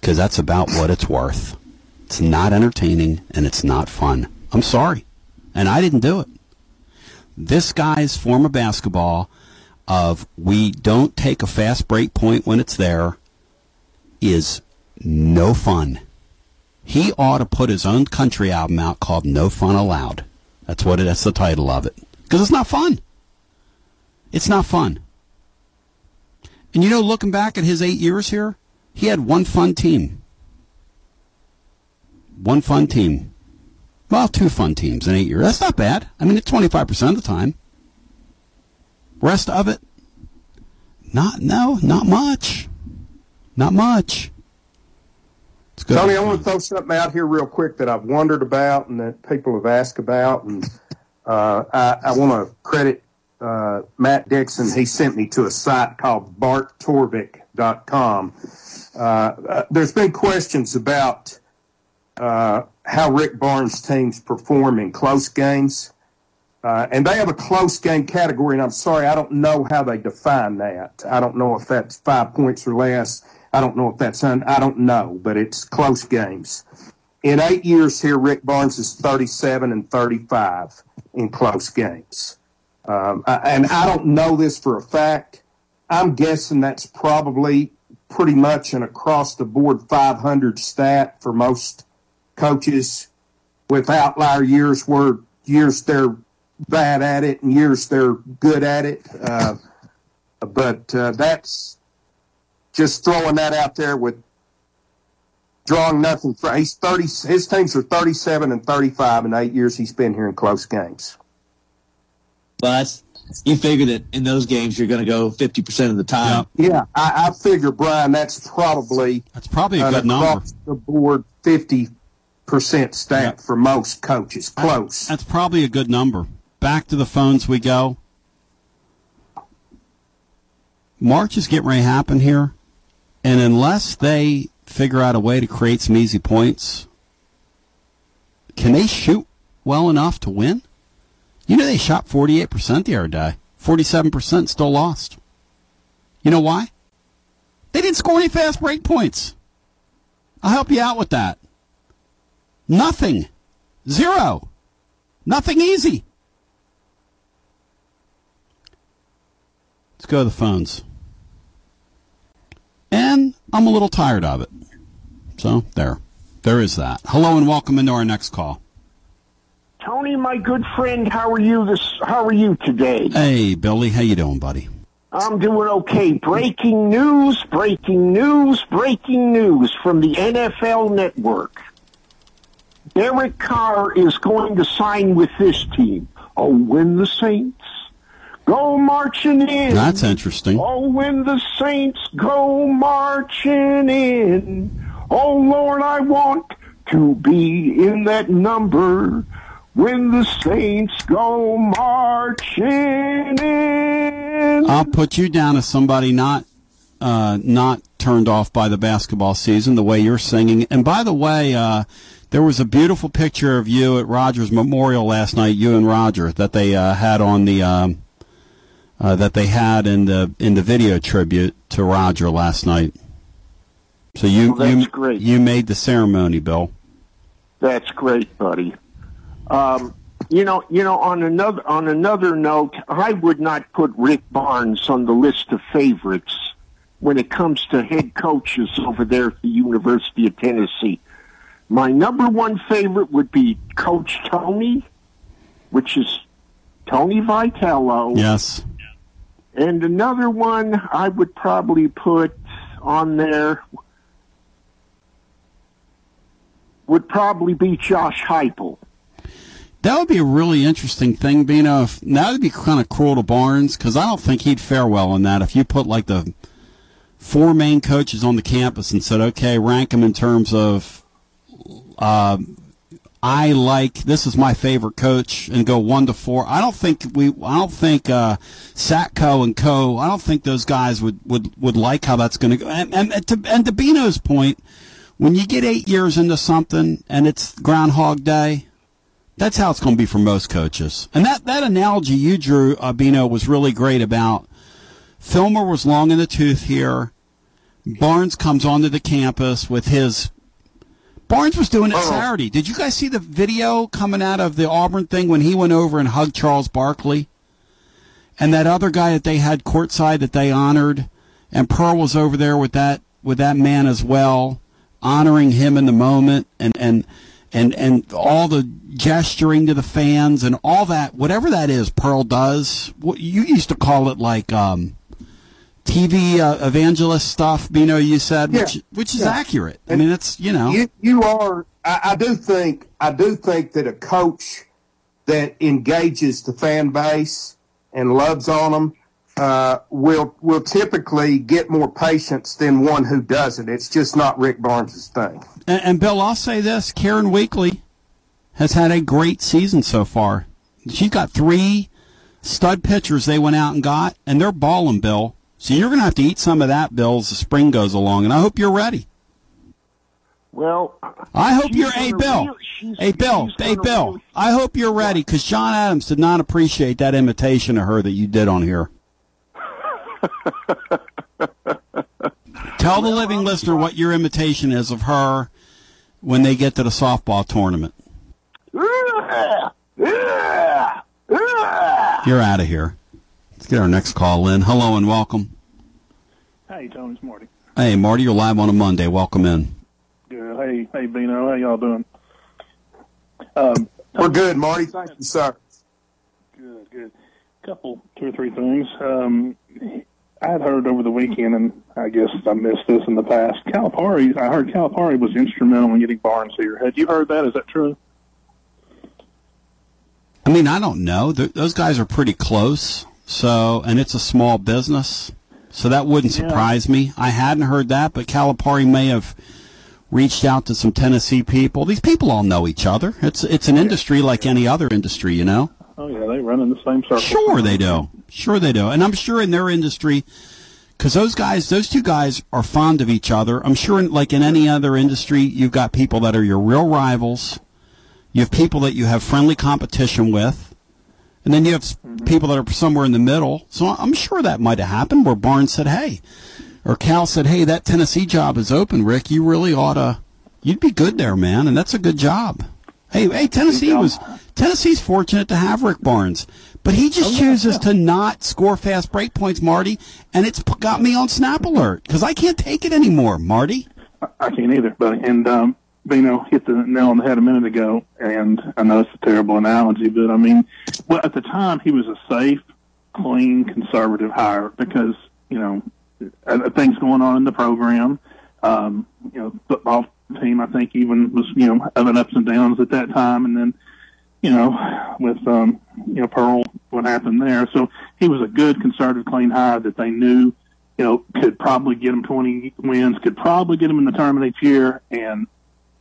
because that's about what it's worth. It's not entertaining and it's not fun. I'm sorry. And I didn't do it. This guy's form of basketball of we don't take a fast break point when it's there is no fun. He ought to put his own country album out called No Fun Allowed. That's what it, that's the title of it. Because it's not fun. It's not fun. And you know, looking back at his eight years here, he had one fun team. One fun team. Well, two fun teams in eight years. That's not bad. I mean, it's 25% of the time. Rest of it, not, no, not much. Not much. Tony, I want to throw something out here real quick that I've wondered about and that people have asked about. And uh, I, I want to credit uh, Matt Dixon. He sent me to a site called barttorvik.com. Uh, uh, there's been questions about uh, how Rick Barnes' teams perform in close games. Uh, and they have a close game category, and I'm sorry, I don't know how they define that. I don't know if that's five points or less. I don't know if that's un- I don't know, but it's close games. In eight years here, Rick Barnes is 37 and 35 in close games. Um, I, and I don't know this for a fact. I'm guessing that's probably pretty much an across the board 500 stat for most coaches with outlier years where years they're bad at it and years they're good at it. Uh, but uh, that's just throwing that out there with drawing nothing from. He's thirty. His teams are thirty-seven and thirty-five in eight years he's been here in close games. But you figure that in those games you're going to go fifty percent of the time. Yeah, I, I figure Brian, that's probably that's probably a good number. across the board fifty percent stat for most coaches. Close. That's probably a good number. Back to the phones we go. March is getting ready to happen here, and unless they figure out a way to create some easy points, can they shoot well enough to win? You know they shot 48% the other day. 47% still lost. You know why? They didn't score any fast break points. I'll help you out with that. Nothing. Zero. Nothing easy. Let's go to the phones. And I'm a little tired of it. So, there. There is that. Hello and welcome into our next call. Tony, my good friend, how are you this how are you today? Hey, Billy. How you doing, buddy? I'm doing okay. Breaking news, breaking news, breaking news from the NFL network. Derek Carr is going to sign with this team. Oh, when the Saints go marching in. That's interesting. Oh, when the Saints go marching in. Oh, Lord, I want to be in that number when the Saints go marching in. I'll put you down as somebody not uh, not turned off by the basketball season the way you're singing. And by the way, uh, there was a beautiful picture of you at Rogers Memorial last night, you and Roger, that they uh, had on the um, uh, that they had in the in the video tribute to Roger last night. So you Well, you great. you made the ceremony, Bill. That's great, buddy. Um, you know, you know. On another on another note, I would not put Rick Barnes on the list of favorites when it comes to head coaches over there at the University of Tennessee. My number one favorite would be Coach Tony, which is Tony Vitello. Yes. And another one I would probably put on there would probably be Josh Heupel. That would be a really interesting thing, Bino. If, that would be kind of cruel to Barnes because I don't think he'd fare well in that. If you put like the four main coaches on the campus and said, okay, rank them in terms of, uh, I like this is my favorite coach, and go one to four. I don't think we. I don't think uh, Satco and Co. I don't think those guys would would, would like how that's going to go. And, and, and to and to Bino's point, when you get eight years into something and it's Groundhog Day, that's how it's going to be for most coaches. And that, that analogy you drew, uh, Bino, was really great about Fulmer was long in the tooth here. Barnes comes onto the campus with his. Barnes was doing it Saturday. Did you guys see the video coming out of the Auburn thing when he went over and hugged Charles Barkley? And that other guy that they had courtside that they honored, and Pearl was over there with that with that man as well, honoring him in the moment, and and and and all the gesturing to the fans and all that, whatever that is, Pearl does. What you used to call it like um, TV uh, evangelist stuff. You know, you said, which Yeah. which is Yeah. accurate. I mean, it's you know, you you are. I, I do think I do think that a coach that engages the fan base and loves on them uh, will will typically get more patience than one who doesn't. It's just not Rick Barnes' thing. And, and Bill, I'll say this: Karen Weekly has had a great season so far. She's got three stud pitchers they went out and got, and they're balling, Bill. So you're going to have to eat some of that, Bill, as the spring goes along. And I hope you're ready. Well, I hope you're. Hey, gonna Bill. she's- Hey, Bill. Hey, Bill. I hope you're ready because John Adams did not appreciate that imitation of her that you did on here. Tell the living listener what your imitation is of her when they get to the softball tournament. You're out of here. Let's get our next call in. Hello and welcome. Hey, Tony, it's Marty. Hey, Marty, you're live on a Monday. Welcome in. Good. Hey, hey, Bino, how y'all doing? Um, We're good, Marty. Thank you, sir. good, good. Couple, two or three things. Um, I had heard over the weekend, and I guess I missed this in the past. Calipari, I heard Calipari was instrumental in getting Barnes here. Had you heard that? Is that true? I mean, I don't know. Th- those guys are pretty close. So, and it's a small business. So that wouldn't Yeah. surprise me. I hadn't heard that, but Calipari may have reached out to some Tennessee people. These people all know each other. It's it's an industry like any other industry, you know. Oh yeah, they run in the same circle. Sure they do. Sure they do. And I'm sure in their industry, because those guys, those two guys are fond of each other. I'm sure, in, like in any other industry, you've got people that are your real rivals. You have people that you have friendly competition with. And then you have people that are somewhere in the middle. So I'm sure that might have happened where Barnes said, hey, or Cal said, hey, that Tennessee job is open, Rick. You really ought to, you'd be good there, man. And that's a good job. Hey, hey, Tennessee was, Tennessee's fortunate to have Rick Barnes. But he just chooses to not score fast break points, Marty, and it's got me on Snap Alert because I can't take it anymore, Marty. I can't either, buddy. And um, Bino hit the nail on the head a minute ago. And I know it's a terrible analogy, but I mean, well, at the time he was a safe, clean, conservative hire because you know uh, things going on in the program. Um, you know, football team I think even was you know having ups and downs at that time, and then you know with um, you know Pearl what happened there. So he was a good conservative, clean hire that they knew you know, could probably get them 20 wins, could probably get them in the tournament each year, and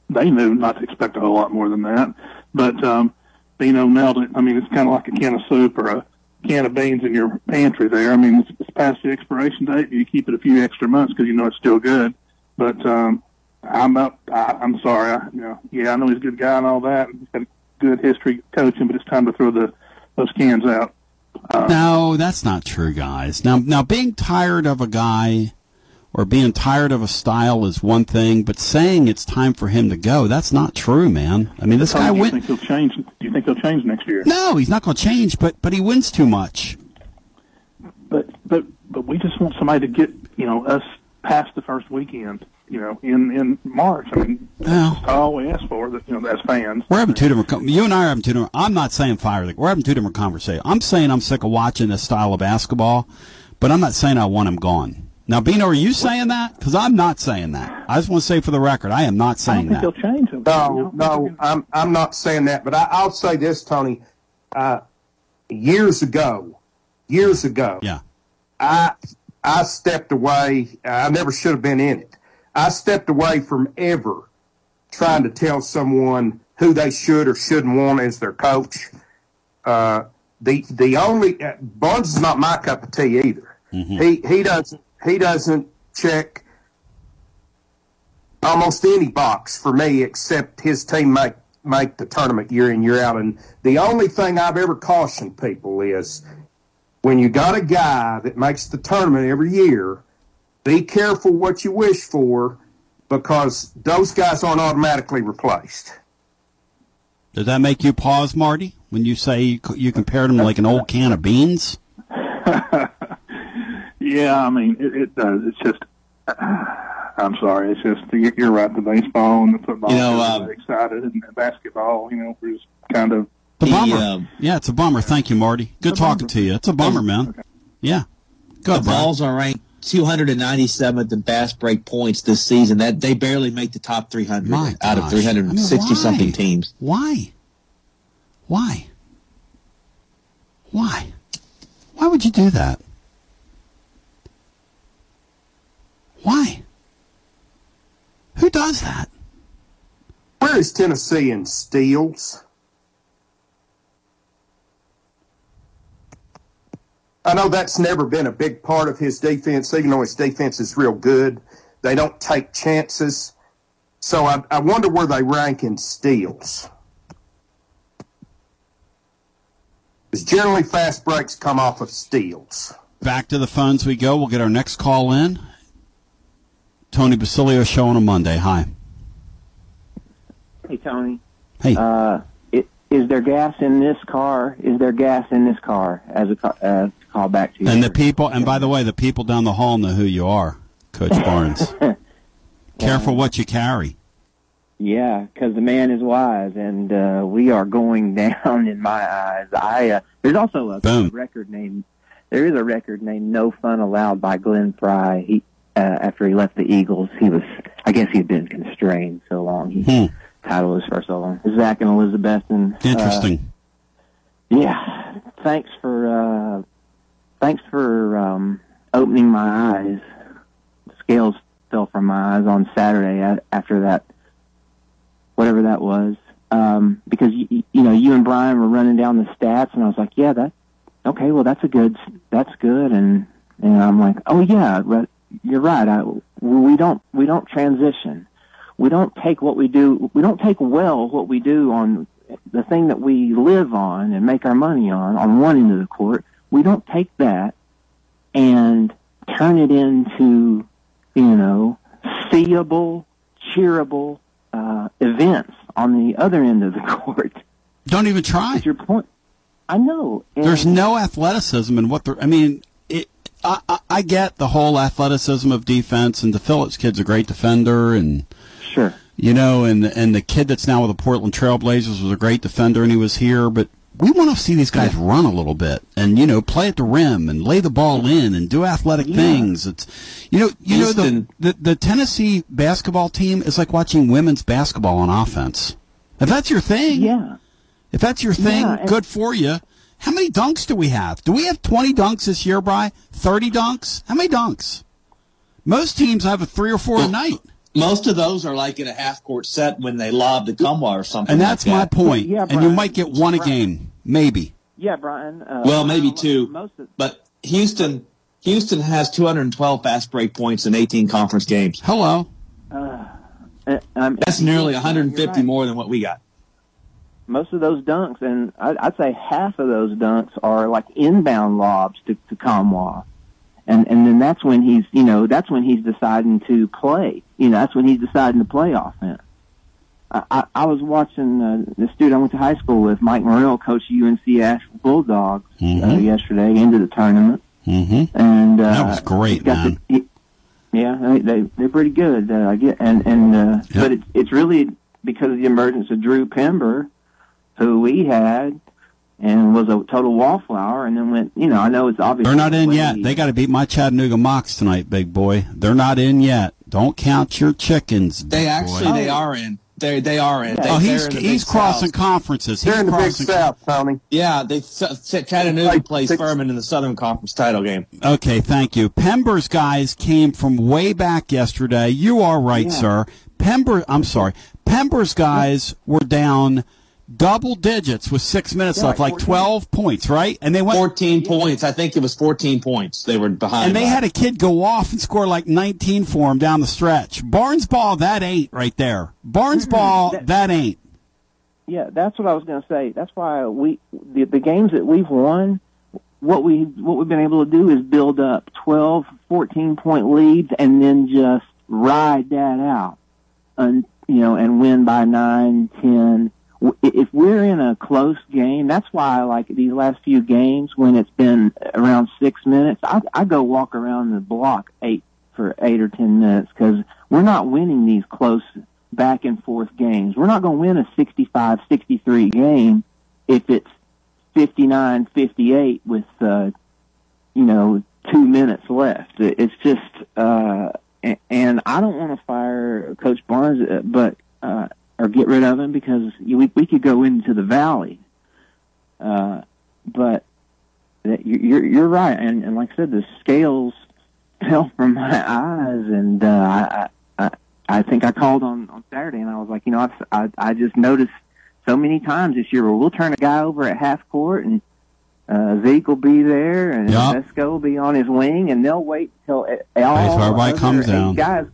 they knew not to expect a whole lot more than that. But, um, Bino nailed it. I mean, it's kind of like a can of soup or a can of beans in your pantry there. I mean, it's, it's past the expiration date. You keep it a few extra months because you know it's still good. But, um, I'm up, I, I'm sorry. I, you know, yeah, I know he's a good guy and all that. He's got a good history coaching, but it's time to throw the, those cans out. no, that's not true, guys. Now, now being tired of a guy or being tired of a style is one thing, but saying it's time for him to go, that's not true, man. I mean, this guy do you went. think he'll change? Do you think he'll change next year? No, he's not going to change, but but he wins too much. But but but we just want somebody to get you know us past the first weekend. You know, in in March. I mean, that's all we ask for. That you know, as fans. We're having two different. You and I are having two different. I'm not saying fire the. We're having two different conversations. I'm saying I'm sick of watching this style of basketball, but I'm not saying I want him gone. Now, Bino, are you saying that? Because I'm not saying that. I just want to say for the record, I am not saying that. change. No, no, I'm I'm not saying that, but I, I'll say this, Tony. Uh, years ago, years ago, yeah, I I stepped away. I never should have been in it. I stepped away from ever trying to tell someone who they should or shouldn't want as their coach. Uh, the the only uh, Barnes is not my cup of tea either. He he doesn't he doesn't check almost any box for me except his team make make the tournament year in year out. And the only thing I've ever cautioned people is when you got a guy that makes the tournament every year, be careful what you wish for because those guys aren't automatically replaced. Does that make you pause, Marty, when you say you, c- you compared him to like an old can of beans? Yeah, I mean, it, it does. It's just. I'm sorry. It's just you're you're right. The baseball and the football. You know, we're really excited, and the basketball. You know, we're kind of. The The, bummer. um, yeah, it's a bummer. Thank you, Marty. Good talking to you. It's a bummer, man. Yeah. Go the ahead, Brian. Balls are ranked 297th in fast break points this season. That they barely make the top 300 My out of 360 I mean, something teams. Why? Why? Why? Why would you do that? Why? Who does that? Where is Tennessee in steals? I know that's never been a big part of his defense, even though his defense is real good. They don't take chances. So I, I wonder where they rank in steals. Because generally fast breaks come off of steals. Back to the phones we go. We'll get our next call in. Tony Basilio show on a Monday. Hi. Hey, Tony. Hey. Uh, i- is there gas in this car? Is there gas in this car? As a ca- uh, call back to you. And the people, and by the way, the people down the hall know who you are, Coach Barnes. Careful what you carry. Yeah, because the man is wise, and uh, we are going down in my eyes. I uh, there's also a Boom. record named there is a record named "No Fun Aloud" by Glenn Frey. He uh, after he left the Eagles, he was I guess he'd been constrained so long. He Hmm. titled his first so long. Zach and Elizabeth and uh, Interesting. Yeah. Thanks for uh thanks for um opening my eyes. Scales fell from my eyes on Saturday after that whatever that was. Um because you, you know, you and Brian were running down the stats and I was like, "Yeah, that okay, well that's a good that's good." And and I'm like, "Oh yeah, you're right. I we don't we don't transition. We don't take what we do. We don't take well what we do on the thing that we live on and make our money on on one end of the court. We don't take that and turn it into you know seeable, cheerable uh, events on the other end of the court. Don't even try. That's your point. I know. And There's no athleticism in what they're. I mean. I, I, I get the whole athleticism of defense, and the Phillips kid's a great defender, and sure, you know, and and the kid that's now with the Portland Trailblazers was a great defender, and he was here. But we want to see these guys run a little bit, and you know, play at the rim, and lay the ball in, and do athletic things. It's, you know, you know the, the the Tennessee basketball team is like watching women's basketball on offense. If that's your thing, yeah. If that's your thing, Yeah, good for you. How many dunks do we have? Do we have 20 dunks this year, Bry? 30 dunks? How many dunks? Most teams have a three or four a night. Most of those are like in a half court set when they lob the Nkamhoua or something. And that's like my that. point. Yeah, and you might get one a game. Maybe. Yeah, Brian. Uh, Well, maybe two. Most of, But Houston, Houston has 212 fast break points in 18 conference games. Hello. uh, That's nearly 150 right. more than what we got. Most of those dunks, and I'd, I'd say half of those dunks are like inbound lobs to, to Nkamhoua. and and then that's when he's you know that's when he's deciding to play. You know, that's when he's deciding to play offense. I, I, I was watching uh, the student I went to high school with, Mike Morrell, coach UNC Asheville Bulldogs uh, Mhm. yesterday into the tournament, Mm-hmm. and uh, That was great, man. the- he- yeah, they, they they're pretty good. Uh, I get and and uh, but it's it's really because of the emergence of Drew Pember, who we had, and was a total wallflower, and then went. You know, I know it's obvious They're not in yet. They got to beat my Chattanooga Mocs tonight, big boy. They're not in yet. Don't count your chickens. They actually boy. they are in. They they are in. Oh, they, Oh, he's they're in the he's Big crossing South. conferences. He's crossing. Tony. Yeah, they Chattanooga plays Furman in the Southern Conference title game. Okay, thank you. Pember's guys came from way back yesterday. You are right, Yeah. sir. Pember, I'm sorry. Pember's guys were down double digits with six minutes Yeah, left, like 14. 12 points, right? And they went 14 points. I think it was 14 points. They were behind. and they by. had a kid go off and score like 19 for him down the stretch. Barnes ball, that ain't right there. Barnes mm-hmm. ball, that ain't. Yeah, that's what I was going to say. That's why we the, the games that we've won, what we what we've been able to do is build up 12, 14 point leads and then just ride that out, and you know, and win by nine, ten. If we're in a close game, that's why I like these last few games when it's been around six minutes. I, I go walk around the block eight for eight or ten minutes because we're not winning these close back and forth games. We're not going to win a 65-63 game if it's 59-58 with, uh, you know, two minutes left. It's just, uh, and I don't want to fire Coach Barnes, uh, but, uh, or get rid of him because we, we could go into the valley. Uh, but that you- you're, you're right. And, and like I said, the scales fell from my eyes and, uh, I, I, I think I called on, on Saturday and I was like, you know, I've, I, I just noticed so many times this year where we'll turn a guy over at half court and, uh, Zeke will be there and Yup. Vesco will be on his wing and they'll wait till all till everybody comes down. guys.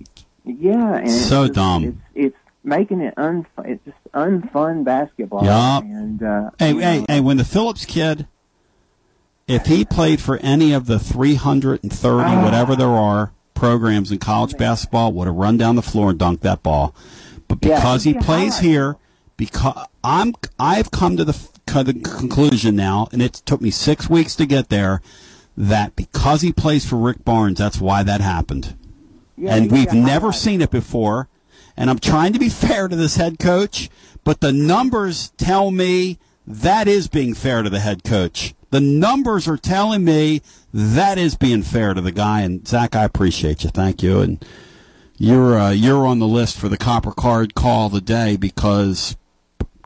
Yeah. And it's So just- dumb. It's, it's making it unfun. It's just unfun basketball. Yup. And, uh, Hey, you hey, know, hey, when the Phillips kid, if he played for any of the 330, whatever there are, programs in college basketball, would have run down the floor and dunked that ball. But Yeah, because he yeah, plays here, because I'm, I've come to the, the conclusion now, and it took me six weeks to get there, that because he plays for Rick Barnes, that's why that happened. Yeah, and we've never seen it before. And I'm trying to be fair to this head coach, but the numbers tell me that is being fair to the head coach. The numbers are telling me that is being fair to the guy. And Zach, I appreciate you. Thank you. And you're uh, you're on the list for the copper card call of the day because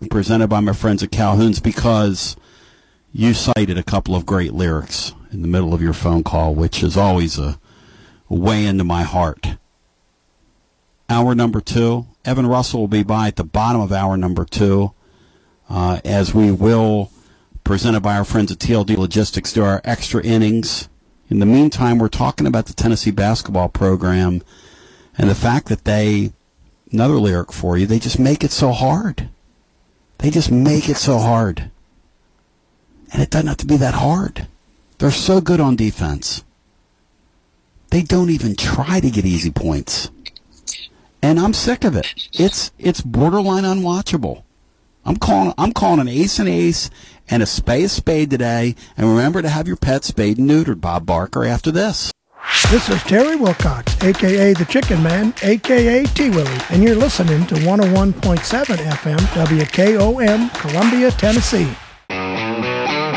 presented by my friends at Calhoun's because you cited a couple of great lyrics in the middle of your phone call, which is always a way into my heart. Hour number two, Evan Russell will be by at the bottom of hour number two, uh, as we will, presented by our friends at TLD Logistics, do our extra innings. In the meantime, we're talking about the Tennessee basketball program and the fact that they, another lyric for you, they just make it so hard. They just make it so hard. And it doesn't have to be that hard. They're so good on defense. They don't even try to get easy points. And I'm sick of it. It's it's borderline unwatchable. I'm calling I'm calling an ace and ace and a spade a spade today. And remember to have your pet spayed and neutered, Bob Barker, after this. This is Terry Wilcox, aka the Chicken Man, aka T Willie, and you're listening to 101.7 FM WKOM, Columbia, Tennessee.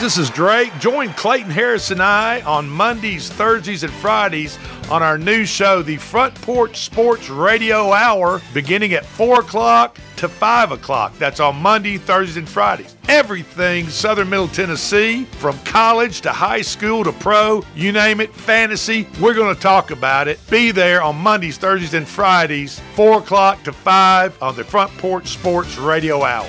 This is Drake. Join Clayton Harris and I on Mondays, Thursdays, and Fridays on our new show, the Front Porch Sports Radio Hour, beginning at 4 o'clock to 5 o'clock. That's on Monday, Thursdays, and Fridays. Everything Southern Middle Tennessee, from college to high school to pro, you name it, fantasy, we're going to talk about it. Be there on Mondays, Thursdays, and Fridays, 4 o'clock to 5 on the Front Porch Sports Radio Hour.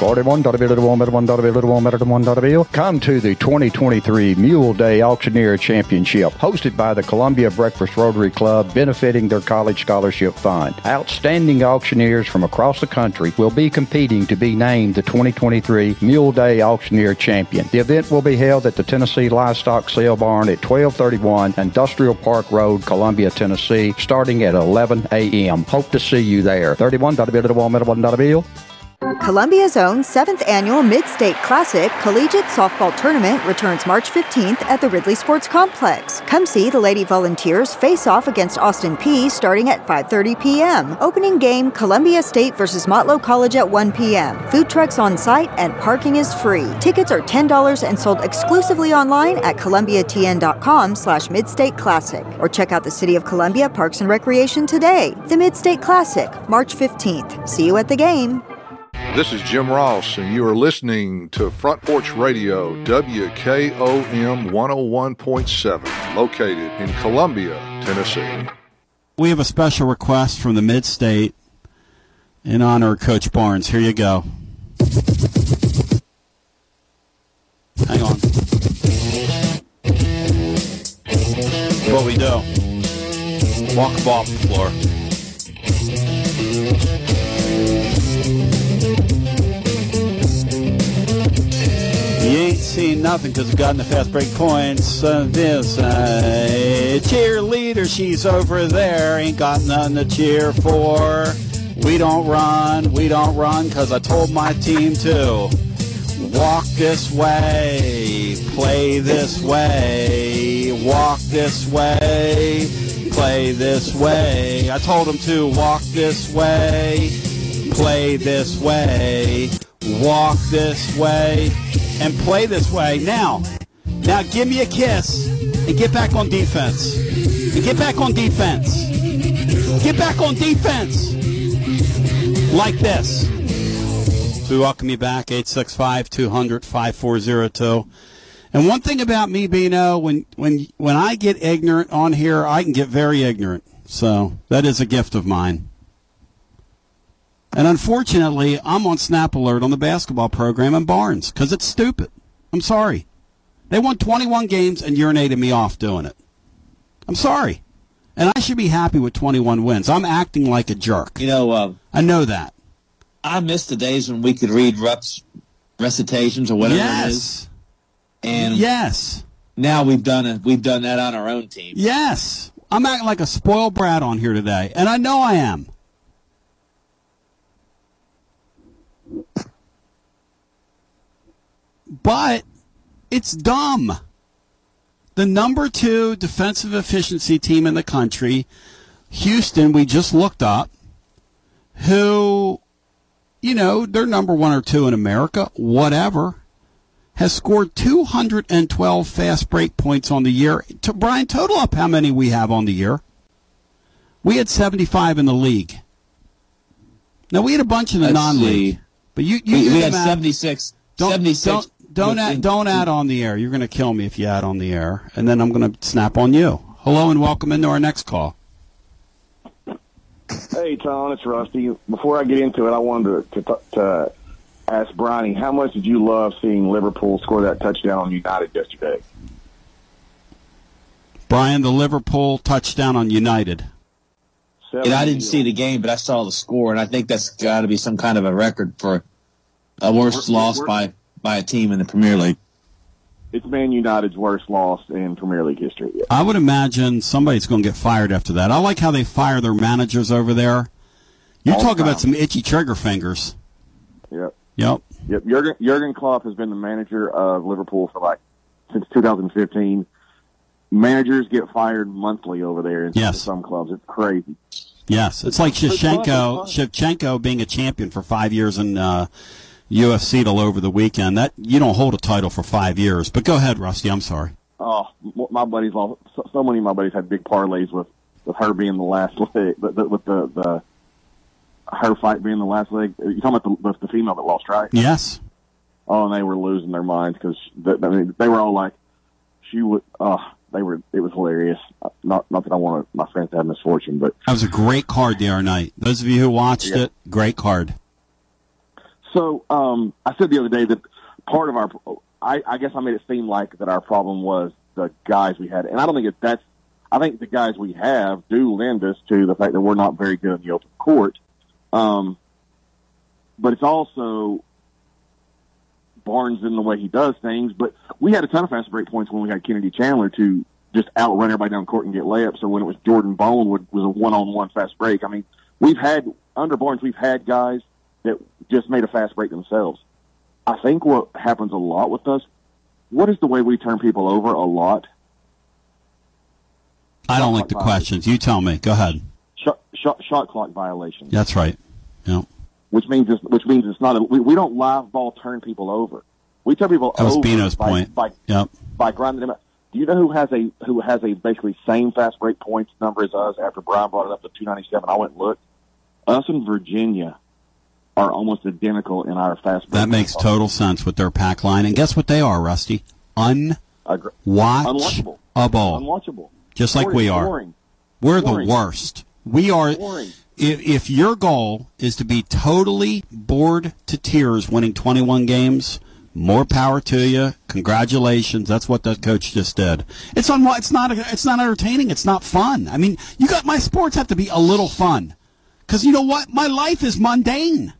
41.1.1.1.1. Come to the 2023 Mule Day Auctioneer Championship, hosted by the Columbia Breakfast Rotary Club, benefiting their college scholarship fund. Outstanding auctioneers from across the country will be competing to be named the 2023 Mule Day Auctioneer Champion. The event will be held at the Tennessee Livestock Sale Barn at 1231 Industrial Park Road, Columbia, Tennessee, starting at 11 a.m. Hope to see you there. 31.1.1.1. Columbia's own seventh annual Mid State Classic Collegiate Softball Tournament returns March 15th at the Ridley Sports Complex. Come see the Lady Volunteers face off against Austin Peay starting at 5:30 p.m. Opening game Columbia State versus Motlow College at 1 p.m. Food trucks on site and parking is free. Tickets are $10 and sold exclusively online at columbiatn.com/slash Midstate Classic or check out the City of Columbia Parks and Recreation today. The Mid State Classic, March 15th. See you at the game. This is Jim Ross, and you are listening to Front Porch Radio, WKOM 101.7, located in Columbia, Tennessee. We have a special request from the Mid State in honor of Coach Barnes. Here you go. Hang on. What we do? Walk ball floor. Nothing because we've gotten the fast break points. Uh, this uh, cheerleader, she's over there, ain't got nothing to cheer for. We don't run, we don't run because I told my team to. Walk this way, play this way, walk this way, play this way. I told them to walk this way, play this way, walk this way, and play this way. Now, now give me a kiss and get back on defense. And get back on defense. Get back on defense. Like this. We welcome you back, 865 200 5402. And one thing about me, Bino, when, when, when I get ignorant on here, I can get very ignorant. So that is a gift of mine. And unfortunately, I'm on Snap Alert on the basketball program in Barnes because it's stupid. I'm sorry. They won 21 games and urinated me off doing it. I'm sorry. And I should be happy with 21 wins. I'm acting like a jerk. You know, uh, I know that. I miss the days when we could read reps, recitations or whatever Yes. it is. And yes, now we've done it. We've done that on our own team. Yes. I'm acting like a spoiled brat on here today, and I know I am. But it's dumb. The number two defensive efficiency team in the country, Houston, we just looked up, who, you know, they're number one or two in America, whatever has scored 212 fast break points on the year. To Brian, total up how many we have on the year. We had 75 in the league. Now we had a bunch in the non-league, but you you we, do we had math. 76. Don't 76 don't don't add, in- don't add on the air. You're going to kill me if you add on the air, and then I'm going to snap on you. Hello and welcome into our next call. Hey, Tom, it's Rusty. Before I get into it, I wanted to, to, to ask Bronny, how much did you love seeing Liverpool score that touchdown on United yesterday? Brian, the Liverpool touchdown on United. And I didn't see the game, but I saw the score, and I think that's got to be some kind of a record for a worst We're- loss we're- by by a team in the Premier League. It's Man United's worst loss in Premier League history. Yeah. I would imagine somebody's going to get fired after that. I like how they fire their managers over there. You All talk the about some itchy trigger fingers. Yep. Yep. Yep. Jurgen, Jurgen Klopp has been the manager of Liverpool for like since 2015. Managers get fired monthly over there in Yes. some clubs. It's crazy. Yes, it's like But- but- Shevchenko, Shevchenko being a champion for five years in uh, UFC till over the weekend. That you don't hold a title for five years. But go ahead, Rusty. I'm sorry. Oh, my buddies, all so, so many of my buddies had big parlays with with her being the last leg, the, the, with the the her fight being the last leg. You talking about the, the, female that lost, right? Yes. Oh, and they were losing their minds because I mean they were all like, she would. Oh, they were. It was hilarious. Uh, Not not that I wanted my friends to have misfortune, but That was a great card the other night. Those of you who watched Yeah. it, great card. So um, I said the other day that part of our, I, I guess I made it seem like that our problem was the guys we had, and I don't think it, that's. I think the guys we have do lend us to the fact that we're not very good in the open court. Um, but it's also Barnes in the way he does things. But we had a ton of fast break points when we had Kennedy Chandler to just outrun everybody down court and get layups, or when it was Jordan Bonewood was a one-on-one fast break. I mean, we've had under Barnes, we've had guys that just made a fast break themselves. I think what happens a lot with us, what is the way we turn people over a lot? I don't like the questions. You tell me. Go ahead. Shot, shot, shot clock violations, That's right. Yeah. which means it's, which means it's not a, we, we don't live ball turn people over. We turn people That was over Bino's by, point. by Yep. by grinding them out. Do you know who has a who has a basically same fast break points number as us? After Brian brought it up to 297, I went and looked. Us in Virginia are almost identical in our fast. That makes total sense with their pack line. And guess what they are, Rusty? Unwatchable. Unwatchable. Just like we are. boring. We're Boring. the worst. We are. Boring. If, if your goal is to be totally bored to tears winning 21 games, more power to you. Congratulations. That's what that coach just did. It's on. It's not. It's not entertaining. It's not fun. I mean, you got my sports have to be a little fun, because you know what? My life is mundane.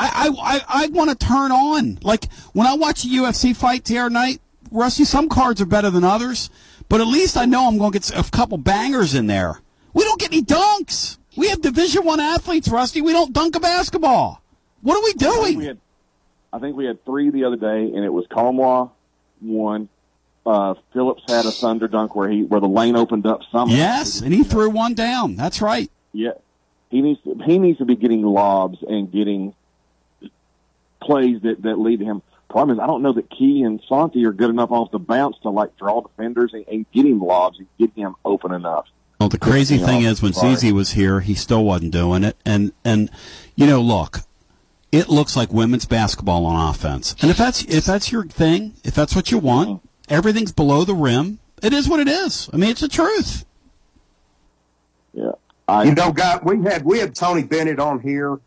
I I I, I want to turn on. Like when I watch a UFC fight the other night, Rusty. Some cards are better than others, but at least I know I'm going to get a couple bangers in there. We don't get any dunks. We have Division One athletes, Rusty. We don't dunk a basketball. What are we I think we doing? had, I think we had three the other day, and it was Nkamhoua one. Uh, Phillips had a thunder dunk where he where the lane opened up somehow. Yes, and he threw one down. That's right. Yeah, he needs to, he needs to be getting lobs and getting plays that that lead to him. Problem is, I don't know that Key and Santi are good enough off the bounce to like draw defenders and, and get him lobs and get him open enough. Well, the crazy You know, thing is when sorry. ZZ was here, he still wasn't doing it. And and you know, look, it looks like women's basketball on offense. And if that's if that's your thing, if that's what you want, everything's below the rim. It is what it is. I mean, it's the truth. Yeah. you know, guy, we had we had Tony Bennett on here,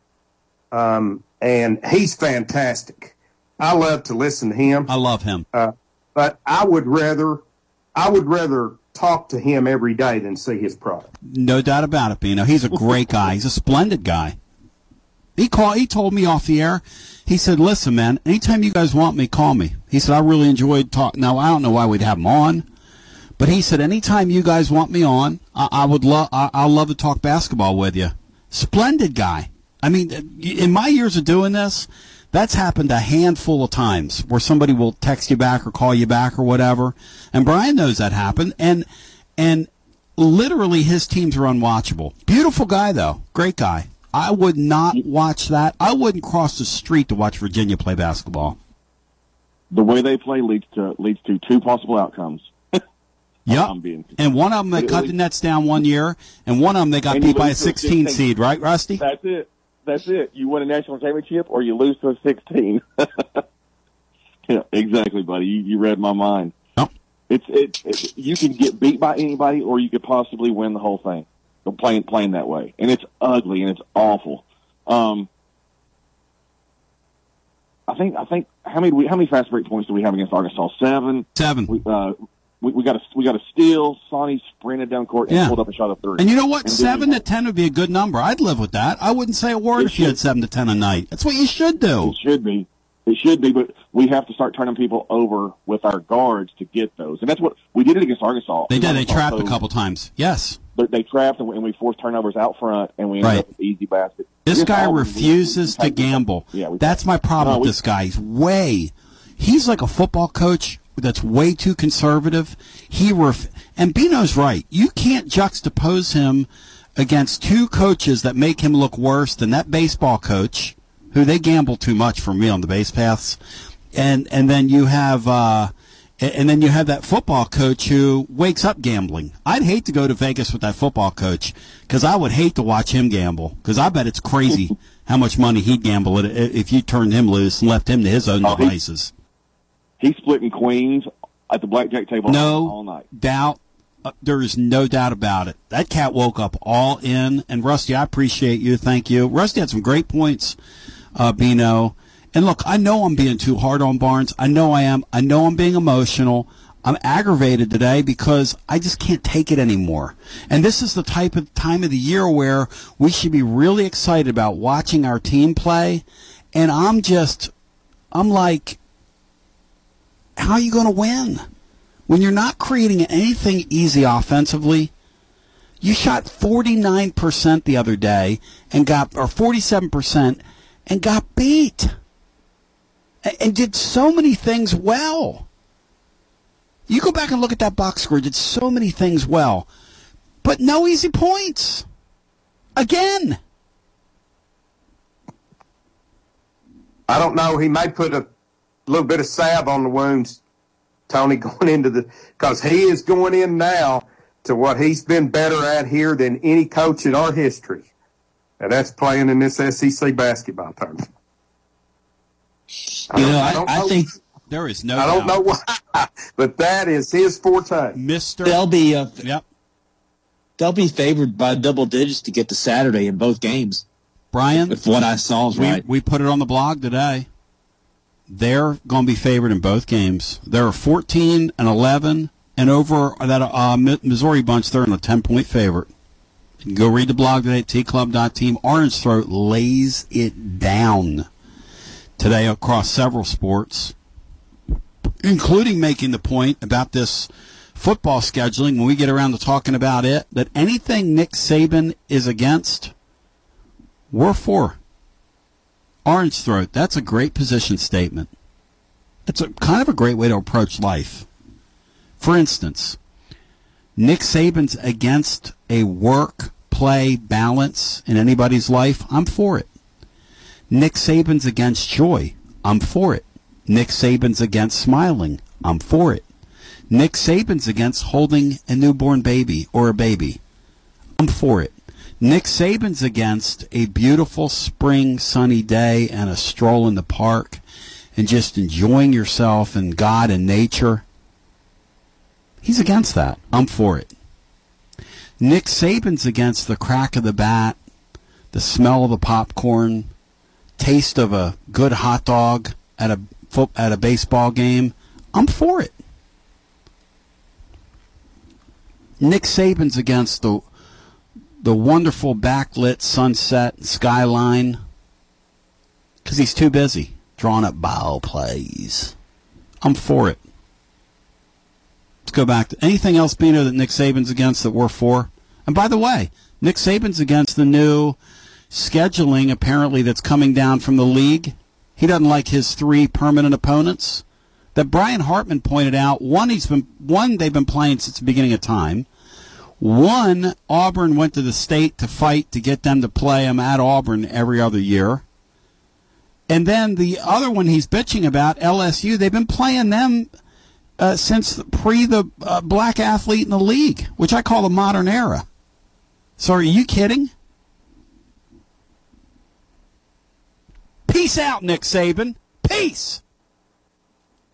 um, and he's fantastic. I love to listen to him. I love him. Uh, but I would rather, I would rather talk to him every day than see his product. No doubt about it, Bino. He's a great guy. He's a splendid guy. He called. He told me off the air. He said, "Listen, man. Anytime you guys want me, call me." He said, "I really enjoyed talking." Now I don't know why we'd have him on, but he said, "Anytime you guys want me on, I, I would love. I, I'll love to talk basketball with you." Splendid guy. I mean, in my years of doing this, that's happened a handful of times where somebody will text you back or call you back or whatever. And Brian knows that happened. And and literally his teams are unwatchable. Beautiful guy though. Great guy. I would not watch that. I wouldn't cross the street to watch Virginia play basketball. The way they play leads to leads to two possible outcomes. Yep. And one of them they cut the nets down one year, and one of them they got And beat by a lose to a 16 16. seed, right, Rusty? That's it. That's it. You win a national championship or you lose to a 16. yeah, exactly, buddy. You, you read my mind. It's, it's it's you can get beat by anybody or you could possibly win the whole thing. Playing playing that way, and it's ugly and it's awful. Um, I think I think how many how many fast break points do we have against Arkansas? Seven. Seven. We, uh, we, we got a we got a steal. Sonny sprinted down court and Yeah. pulled up and shot a three. And you know what? And Seven to ten would be a good number. I'd live with that. I wouldn't say a word if you had seven to ten a night. That's what you should do. It should be. It should be, but we have to start turning people over with our guards to get those, and that's what we did it against Arkansas. They did. They Arkansas trapped a couple times. Yes. They, they trapped and we, and we forced turnovers out front, and we ended Right. up with easy baskets. This Against guy Auburn, we- refuses to gamble. Yeah, we- That's my problem No, with we- this guy. He's way, he's like a football coach that's way too conservative. He ref, and Bino's right. You can't juxtapose him against two coaches that make him look worse than that baseball coach, who they gamble too much for me on the base paths, and and then you have. uh and then you have that football coach who wakes up gambling. I'd hate to go to Vegas with that football coach because I would hate to watch him gamble because I bet it's crazy how much money he'd gamble if you turned him loose and left him to his own Oh, devices. He's splitting queens at the blackjack table No all night. doubt. Uh, there is no doubt about it. That cat woke up all in. And Rusty, I appreciate you. Thank you. Rusty had some great points, uh, Bino. And look, I know I'm being too hard on Barnes. I know I am. I know I'm being emotional. I'm aggravated today because I just can't take it anymore. And this is the type of time of the year where we should be really excited about watching our team play. And I'm just, I'm like, how are you going to win? When you're not creating anything easy offensively, you shot 49% the other day and got, or 47% and got beat. A- And did so many things well. You go back and look at that box score, did so many things well, but no easy points. Again. I don't know. He may put a little bit of salve on the wounds, Tony, going into the because he is going in now to what he's been better at here than any coach in our history, and that's playing in this SEC basketball tournament. You know, I, don't I know- think there is no I don't know why, but that is his forte. Mister. They'll be uh, yep. They'll be favored by double digits to get to Saturday in both games. Brian, if what I saw is we, right. we put it on the blog today. They're going to be favored in both games. They're 14 and 11, and over that uh, Missouri bunch, they're in a 10 point favorite. Go read the blog today at tclub.team. Orange Throat lays it down today across several sports, including making the point about this football scheduling when we get around to talking about it that anything Nick Saban is against, we're for. Orange throat, that's a great position statement. It's a kind of a great way to approach life. For instance, Nick Saban's against a work play balance in anybody's life. I'm for it. Nick Saban's against joy. I'm for it. Nick Saban's against smiling. I'm for it. Nick Saban's against holding a newborn baby or a baby. I'm for it. Nick Saban's against a beautiful spring sunny day and a stroll in the park and just enjoying yourself and God and nature. He's against that. I'm for it. Nick Saban's against the crack of the bat, the smell of the popcorn, taste of a good hot dog at a at a baseball game. I'm for it. Nick Saban's against the the wonderful backlit sunset skyline because he's too busy drawing up ball plays. I'm for it. Let's go back to anything else, Bino, that Nick Saban's against that we're for. And by the way, Nick Saban's against the new scheduling apparently that's coming down from the league. He doesn't like his three permanent opponents. That Brian Hartman pointed out. One he's been one they've been playing since the beginning of time. One, Auburn went to the state to fight to get them to play him at Auburn every other year. And then the other one he's bitching about, LSU, they've been playing them uh, since pre the uh, black athlete in the league, which I call the modern era. So are you kidding? Peace out, Nick Saban. Peace.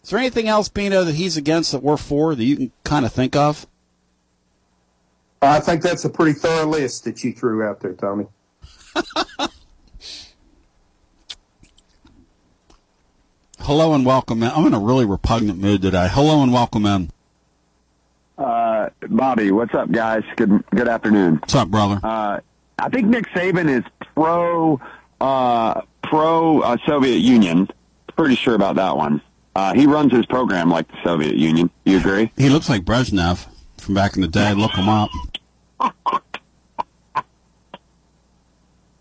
Is there anything else, Bino, that he's against that we're for that you can kind of think of? I think that's a pretty thorough list that you threw out there, Tommy. Hello and welcome in. I'm in a really repugnant mood today. Hello and welcome in. Uh, Bobby, what's up, guys? Good good afternoon. What's up, brother? Uh, I think Nick Saban is pro uh, pro uh, Soviet Union. Pretty sure about that one. Uh, he runs his program like the Soviet Union. You agree? He looks like Brezhnev from back in the day. Look him up.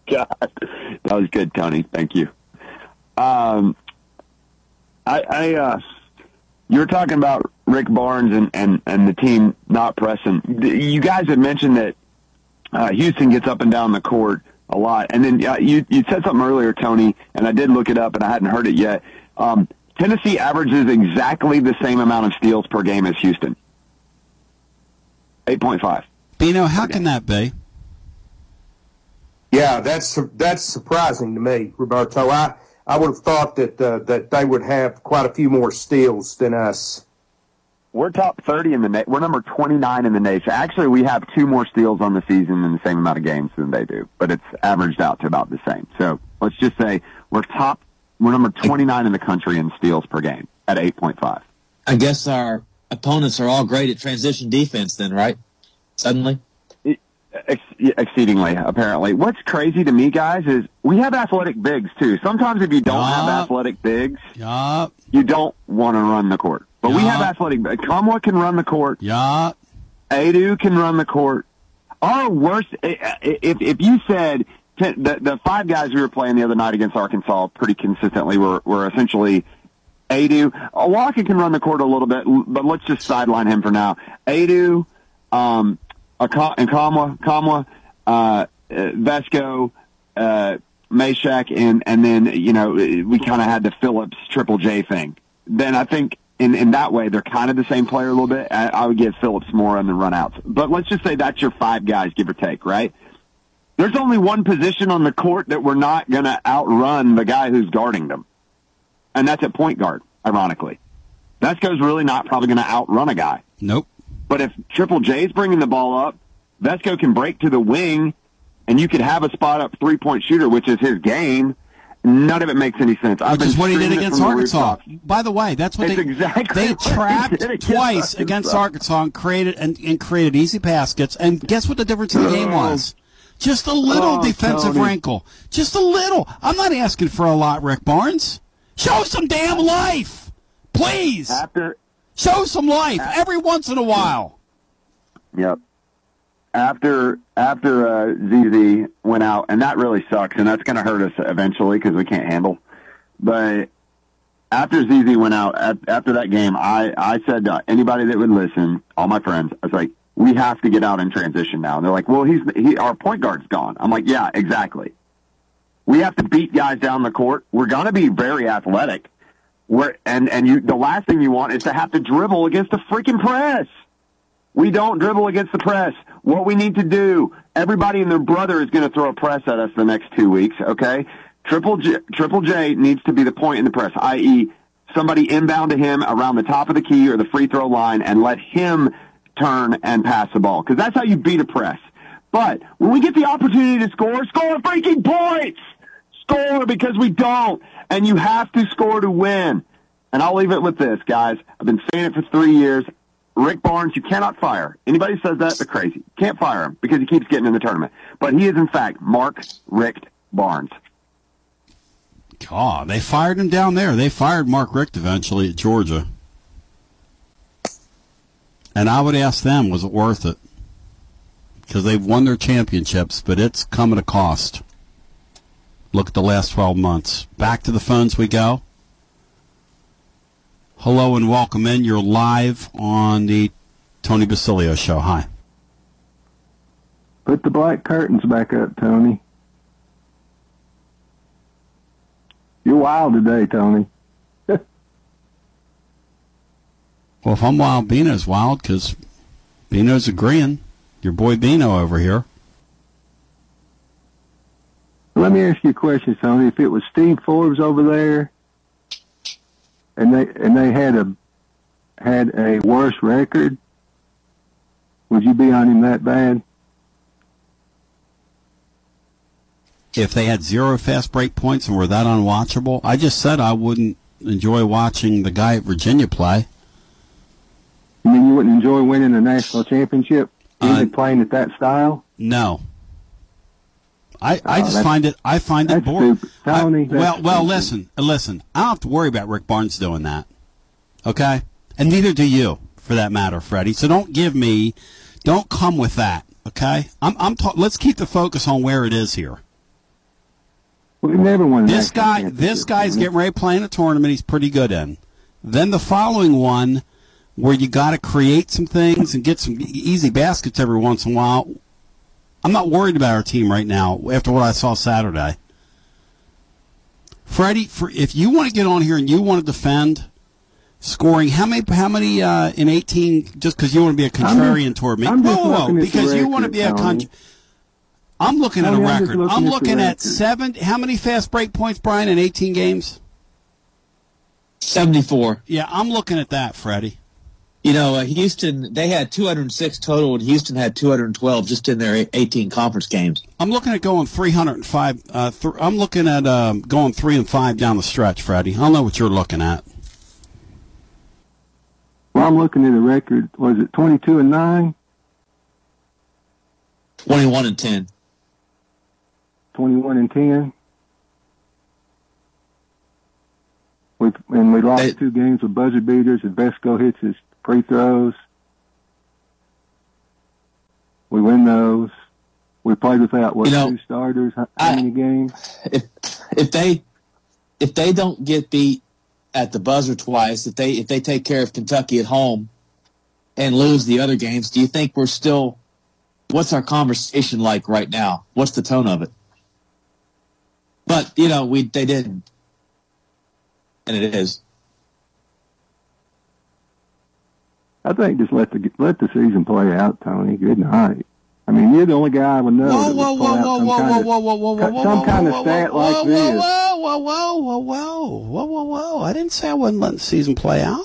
God, that was good, Tony. Thank you. Um, I, I uh, you were talking about Rick Barnes and, and, and the team not pressing. You guys had mentioned that uh, Houston gets up and down the court a lot, and then uh, you you said something earlier, Tony, and I did look it up, and I hadn't heard it yet. Um, Tennessee averages exactly the same amount of steals per game as Houston. Eight point five. Bino, how can that be? Yeah, that's that's surprising to me, Roberto. I I would have thought that uh, that they would have quite a few more steals than us. We're top 30 in the na- we're number 29 in the nation. Actually, we have two more steals on the season in the same amount of games than they do, but it's averaged out to about the same. So let's just say we're top, we're number 29 in the country in steals per game at 8.5. I guess our opponents are all great at transition defense then, right? Suddenly? Ex- exceedingly, apparently. What's crazy to me, guys, is we have athletic bigs too. Sometimes if you don't have athletic bigs, Yup. you don't want to run the court. But we have athletic. bigs. Nkamhoua can run the court. Yeah. Aidoo can run the court. Our worst. If if you said ten, the the five guys we were playing the other night against Arkansas pretty consistently were were essentially Aidoo. Awaka can run the court a little bit, but let's just sideline him for now. Aidoo, um, and Nkamhoua, Nkamhoua, uh, Vesco, uh, Mashack, and and then you know we kind of had the Phillips Triple J thing. Then I think in in that way they're kind of the same player a little bit. I, I would give Phillips more on the runouts, but let's just say that's your five guys, give or take, right? There's only one position on the court that we're not going to outrun the guy who's guarding them, and that's at point guard. Ironically, Vesco's really not probably going to outrun a guy. Nope. But if Triple J's bringing the ball up, Vesco can break to the wing, and you could have a spot up three point shooter, which is his game. None of it makes any sense. I've Which is what he did against Arkansas. By the way, that's what It's they exactly they trapped against twice against Arkansas. Arkansas and created and, and created easy baskets. And guess what the difference in the game oh. was? Just a little Oh, defensive Tony. wrinkle. Just a little. I'm not asking for a lot, Rick Barnes. Show some damn life, please. After show some life every once in a while. Yep. After after uh, ZZ went out, and that really sucks, and that's going to hurt us eventually because we can't handle. But after ZZ went out, at, after that game, I I said to anybody that would listen, all my friends, I was like, we have to get out in transition now. And they're like, well, he's he our point guard's gone. I'm like, yeah, exactly. We have to beat guys down the court. We're going to be very athletic. We're, and and you the last thing you want is to have to dribble against the freaking press. We don't dribble against the press. What we need to do, everybody and their brother is going to throw a press at us the next two weeks, okay? Triple J, Triple J needs to be the point in the press, i.e., somebody inbound to him around the top of the key or the free throw line and let him turn and pass the ball. Because that's how you beat a press. But when we get the opportunity to score, score freaking points! Score because we don't. And you have to score to win. And I'll leave it with this, guys. I've been saying it for three years. Rick Barnes, you cannot fire. Anybody says that, they're crazy. Can't fire him because he keeps getting in the tournament. But he is, in fact, Mark Rick Barnes. God, they fired him down there. They fired Mark Richt eventually at Georgia. And I would ask them, was it worth it? Because they've won their championships, but it's come at a cost. Look at the last 12 months. Back to the phones we go. Hello and welcome in. You're live on the Tony Basilio show. Hi. Put the black curtains back up, Tony. You're wild today, Tony. Well, if I'm wild, Bino's wild because Bino's agreeing. Your boy Bino over here. Let me ask you a question, Tony. If it was Steve Forbes over there, and they and they had a had a worse record, would you be on him that bad? If they had zero fast break points and were that unwatchable, I just said I wouldn't enjoy watching the guy at Virginia play. You mean you wouldn't enjoy winning a national championship, Uh, even playing at that style? No. I, I Oh, just find it I find it boring. I- well, well, listen, listen. I don't have to worry about Rick Barnes doing that. Okay, and neither do you, for that matter, Freddie. So don't give me, don't come with that. Okay, I'm I'm. Ta- let's keep the focus on where it is here. We never won. This guy, this guy's getting ready to play in a tournament. He's pretty good in. Then the following one, where you got to create some things and get some easy baskets every once in a while. I'm not worried about our team right now after what I saw Saturday. Freddie, for, if you want to get on here and you want to defend scoring, how many, how many uh, in 18? Just because you want to be a contrarian toward me? I'm just whoa, whoa, looking at the because you want to be a Tony. con- I'm looking at a Tony, I'm just record. looking I'm looking at record. seven. How many fast break points, Brian, in 18 games? 74. Yeah, I'm looking at that, Freddie. You know, uh, Houston, they had 206 total, and Houston had 212 just in their 18 conference games. I'm looking at going 305. Uh, th- I'm looking at um, going three and five down the stretch, Freddie. I don't know what you're looking at. Well, I'm looking at a record. Was it 22 and nine? 21 and 10. 21 and 10. We and we lost two games with buzzer beaters. And Vesco hits his free throws. We win those. We played without what You know, two starters? How, how many games? If if they if they don't get beat at the buzzer twice, if they if they take care of Kentucky at home and lose the other games, do you think we're still? What's our conversation like right now? What's the tone of it? But you know, we they didn't, and it is. I think just let the let the season play out, Tony. Good night. I mean, you're the only guy I would know Whoa, whoa, whoa, whoa, whoa, whoa, whoa, whoa, whoa, whoa, whoa, some whoa, kind of whoa, stat whoa, like whoa, this. Whoa, whoa, whoa, whoa, whoa, whoa, whoa, whoa! I didn't say I wasn't letting the season play out.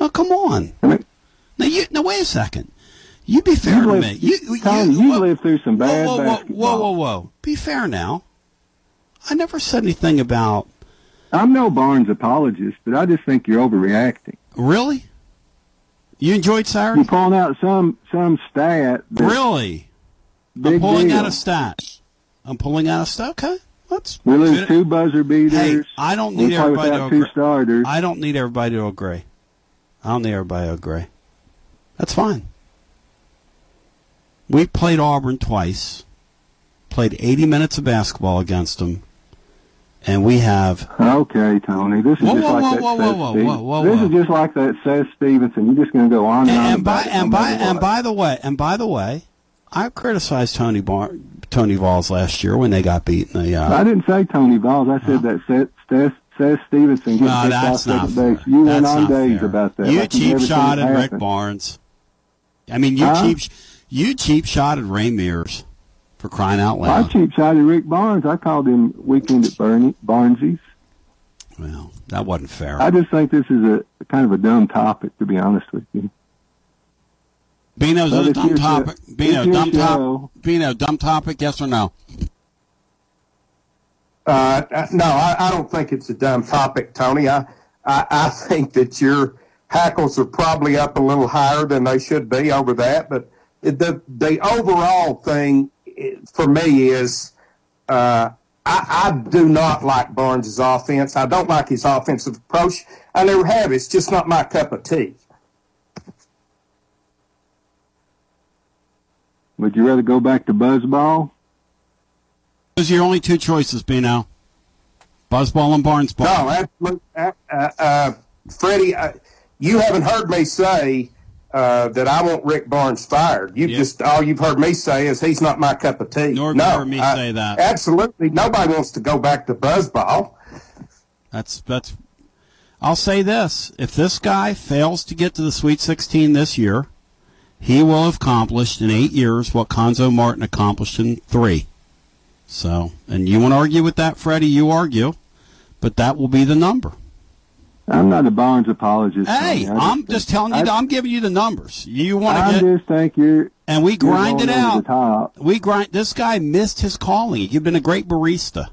Oh, come on. Now you now wait a second. You be fair You to live- me. You, you, Tony, you, you whoa, lived through some bad whoa, whoa, whoa, basketball. whoa, whoa, whoa! Be fair now. I never said anything about. I'm no Barnes apologist, but I just think you're overreacting. Really? You enjoyed Saturday? You're pulling out some some stat. Really? I'm pulling deal. out a stat. I'm pulling out a stat. Okay, let's. We lose two buzzer beaters. Hey, I don't need everybody to without two starters. I don't need everybody to agree. I don't need everybody to agree. That's fine. We played Auburn twice, played 80 minutes of basketball against them, and we have. Okay, Tony. This is Whoa, just whoa, like whoa, that whoa, Seth whoa, whoa, Stevens- whoa, whoa, This is just like that Seth Stevenson. You're just going to go on and, on And by about it and no by and what. by the way, and by the way, I criticized Tony Bar- Tony Vols last year when they got beat in the. Uh, I didn't say Tony Vols. I said that Seth, Seth, Seth Stevenson getting No, that's off not second fair. base. You went on days fair. about that. You like cheap shot at Rick. Barnes. I mean, you Huh? cheap you cheap shot at Ray Mears for crying out loud. I loud. cheap shotted Rick Barnes. I called him weekend at Barney, Barnesies. Well, that wasn't fair. I just think this is a kind of a dumb topic, to be honest with you. Bino's Well, a dumb topic. show. Bino, dumb topic. Bino, dumb topic. Yes or no? Uh, no, I, I don't think it's a dumb topic, Tony. I, I, I think that your hackles are probably up a little higher than they should be over that. But the the overall thing for me is uh, I, I do not like Barnes' offense. I don't like his offensive approach. I never have. It's just not my cup of tea. Would you rather go back to buzzball? Those are your only two choices, Bino. Buzzball and Barnes ball. No, absolutely. Uh, uh, uh, Freddie, uh, you haven't heard me say uh, that I want Rick Barnes fired. You just all you've heard me say is he's not my cup of tea. Nor no, heard me I- say that. Absolutely, nobody wants to go back to buzzball. That's that's. I'll say this: if this guy fails to get to the Sweet 16 this year, he will have accomplished in eight years what Cuonzo Martin accomplished in three. So, and you want to argue with that, Freddie? You argue, but that will be the number. I'm not a Barnes apologist. Hey, I I'm just telling you. I- I'm giving you the numbers. You want I to get, just think you're. and we grind it out. We grind. This guy missed his calling. You've been a great barista.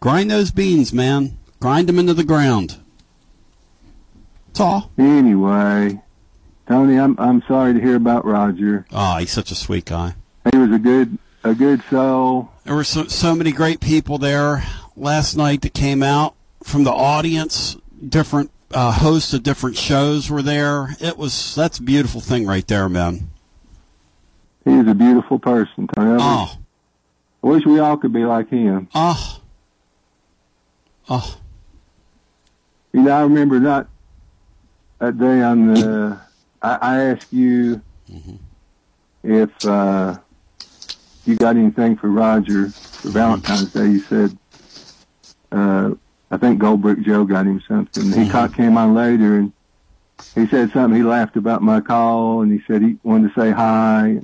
Grind those beans, man. Grind them into the ground. That's all. Anyway, Tony, I'm I'm sorry to hear about Roger. Oh, he's such a sweet guy. He was a good a good soul. There were so, so many great people there last night that came out from the audience. Different uh, hosts of different shows were there. It was that's a beautiful thing right there, man. He was a beautiful person, Tony. I wish, Oh, I wish we all could be like him. oh, oh. You know, I remember not that day on the. I, I asked you Mm-hmm. if uh, you got anything for Roger for Valentine's Day. You said, uh, I think Goldbrick Joe got him something. He ca- came on later and he said something. He laughed about my call and he said he wanted to say hi.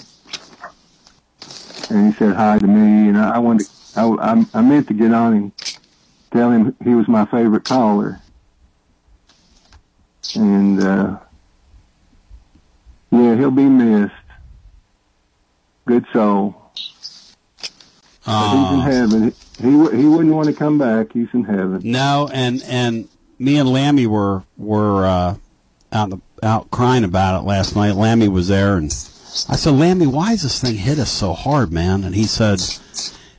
And he said hi to me. And I, I wanted to, I, I, I meant to get on and tell him he was my favorite caller and uh, yeah, he'll be missed. Good soul. But he's in heaven. He w- he wouldn't want to come back. He's in heaven. No, and and me and Lammy were were uh, out the, out crying about it last night. Lammy was there, and I said, Lammy, why does this thing hit us so hard, man? And he said,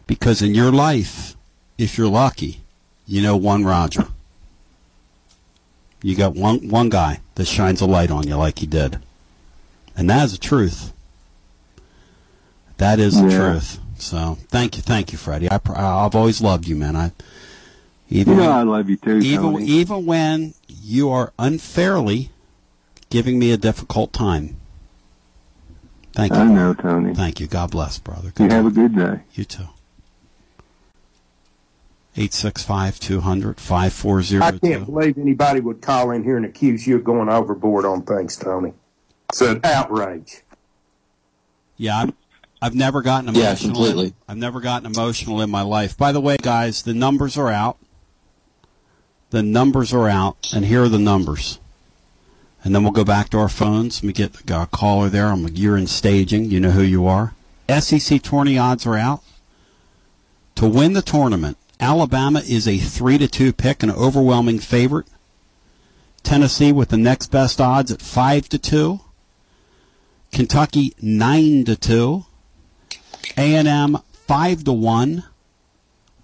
because in your life, if you're lucky, you know one Roger. You got one one guy that shines a light on you like he did, and that is the truth. That is the Yeah. truth. So thank you, thank you, Freddie. I, I've always loved you, man. I You even know when- I love you too, even Tony. even when you are unfairly giving me a difficult time. Thank you. I know, Tony. Thank you. God bless, brother. You have a good day. You too. 865 200 5402. I can't believe anybody would call in here and accuse you of going overboard on things, Tony. It's an outrage. Yeah, I've, I've never gotten emotional. Yeah, completely. I've never gotten emotional in my life. By the way, guys, the numbers are out. The numbers are out, and here are the numbers. And then we'll go back to our phones. We get a uh, caller there. I'm, you're in staging. You know who you are. SEC tourney odds are out. To win the tournament, Alabama is a 3 to 2 pick, an overwhelming favorite. Tennessee with the next best odds at 5 to 2. Kentucky 9 to 2. A&M 5 to 1.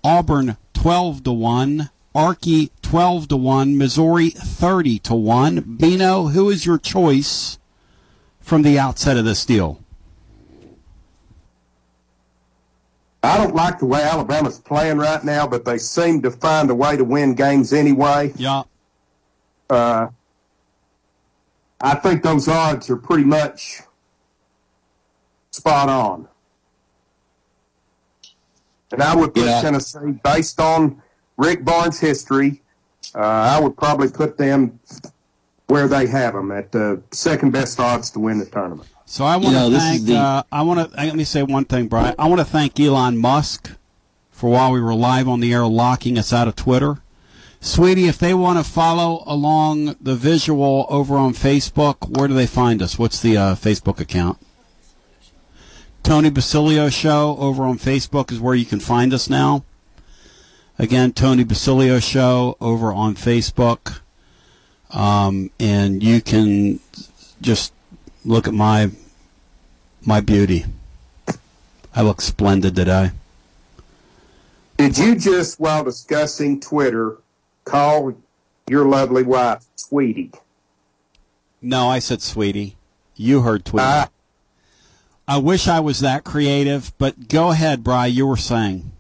Auburn 12 to 1. Arky 12 to 1. Missouri 30 to 1. Bino, who is your choice from the outset of this deal? I don't like the way Alabama's playing right now, but they seem to find a way to win games anyway. Yeah. Uh, I think those odds are pretty much spot on. And I would put Yeah. Tennessee, based on Rick Barnes' history, uh, I would probably put them where they have them at the second best odds to win the tournament. So I want You know, to thank. the- uh, I want to let me say one thing, Brian. I want to thank Elon Musk for while we were live on the air locking us out of Twitter. Sweetie, if they want to follow along the visual over on Facebook, where do they find us? What's the uh, Facebook account? Tony Basilio Show over on Facebook is where you can find us now. Again, Tony Basilio Show over on Facebook. Um, and you can just look at my my beauty. I look splendid today. Did you just, while discussing Twitter, call your lovely wife sweetie? No, I said sweetie. You heard Tweety. I wish I was that creative, but go ahead, Bry. You were saying.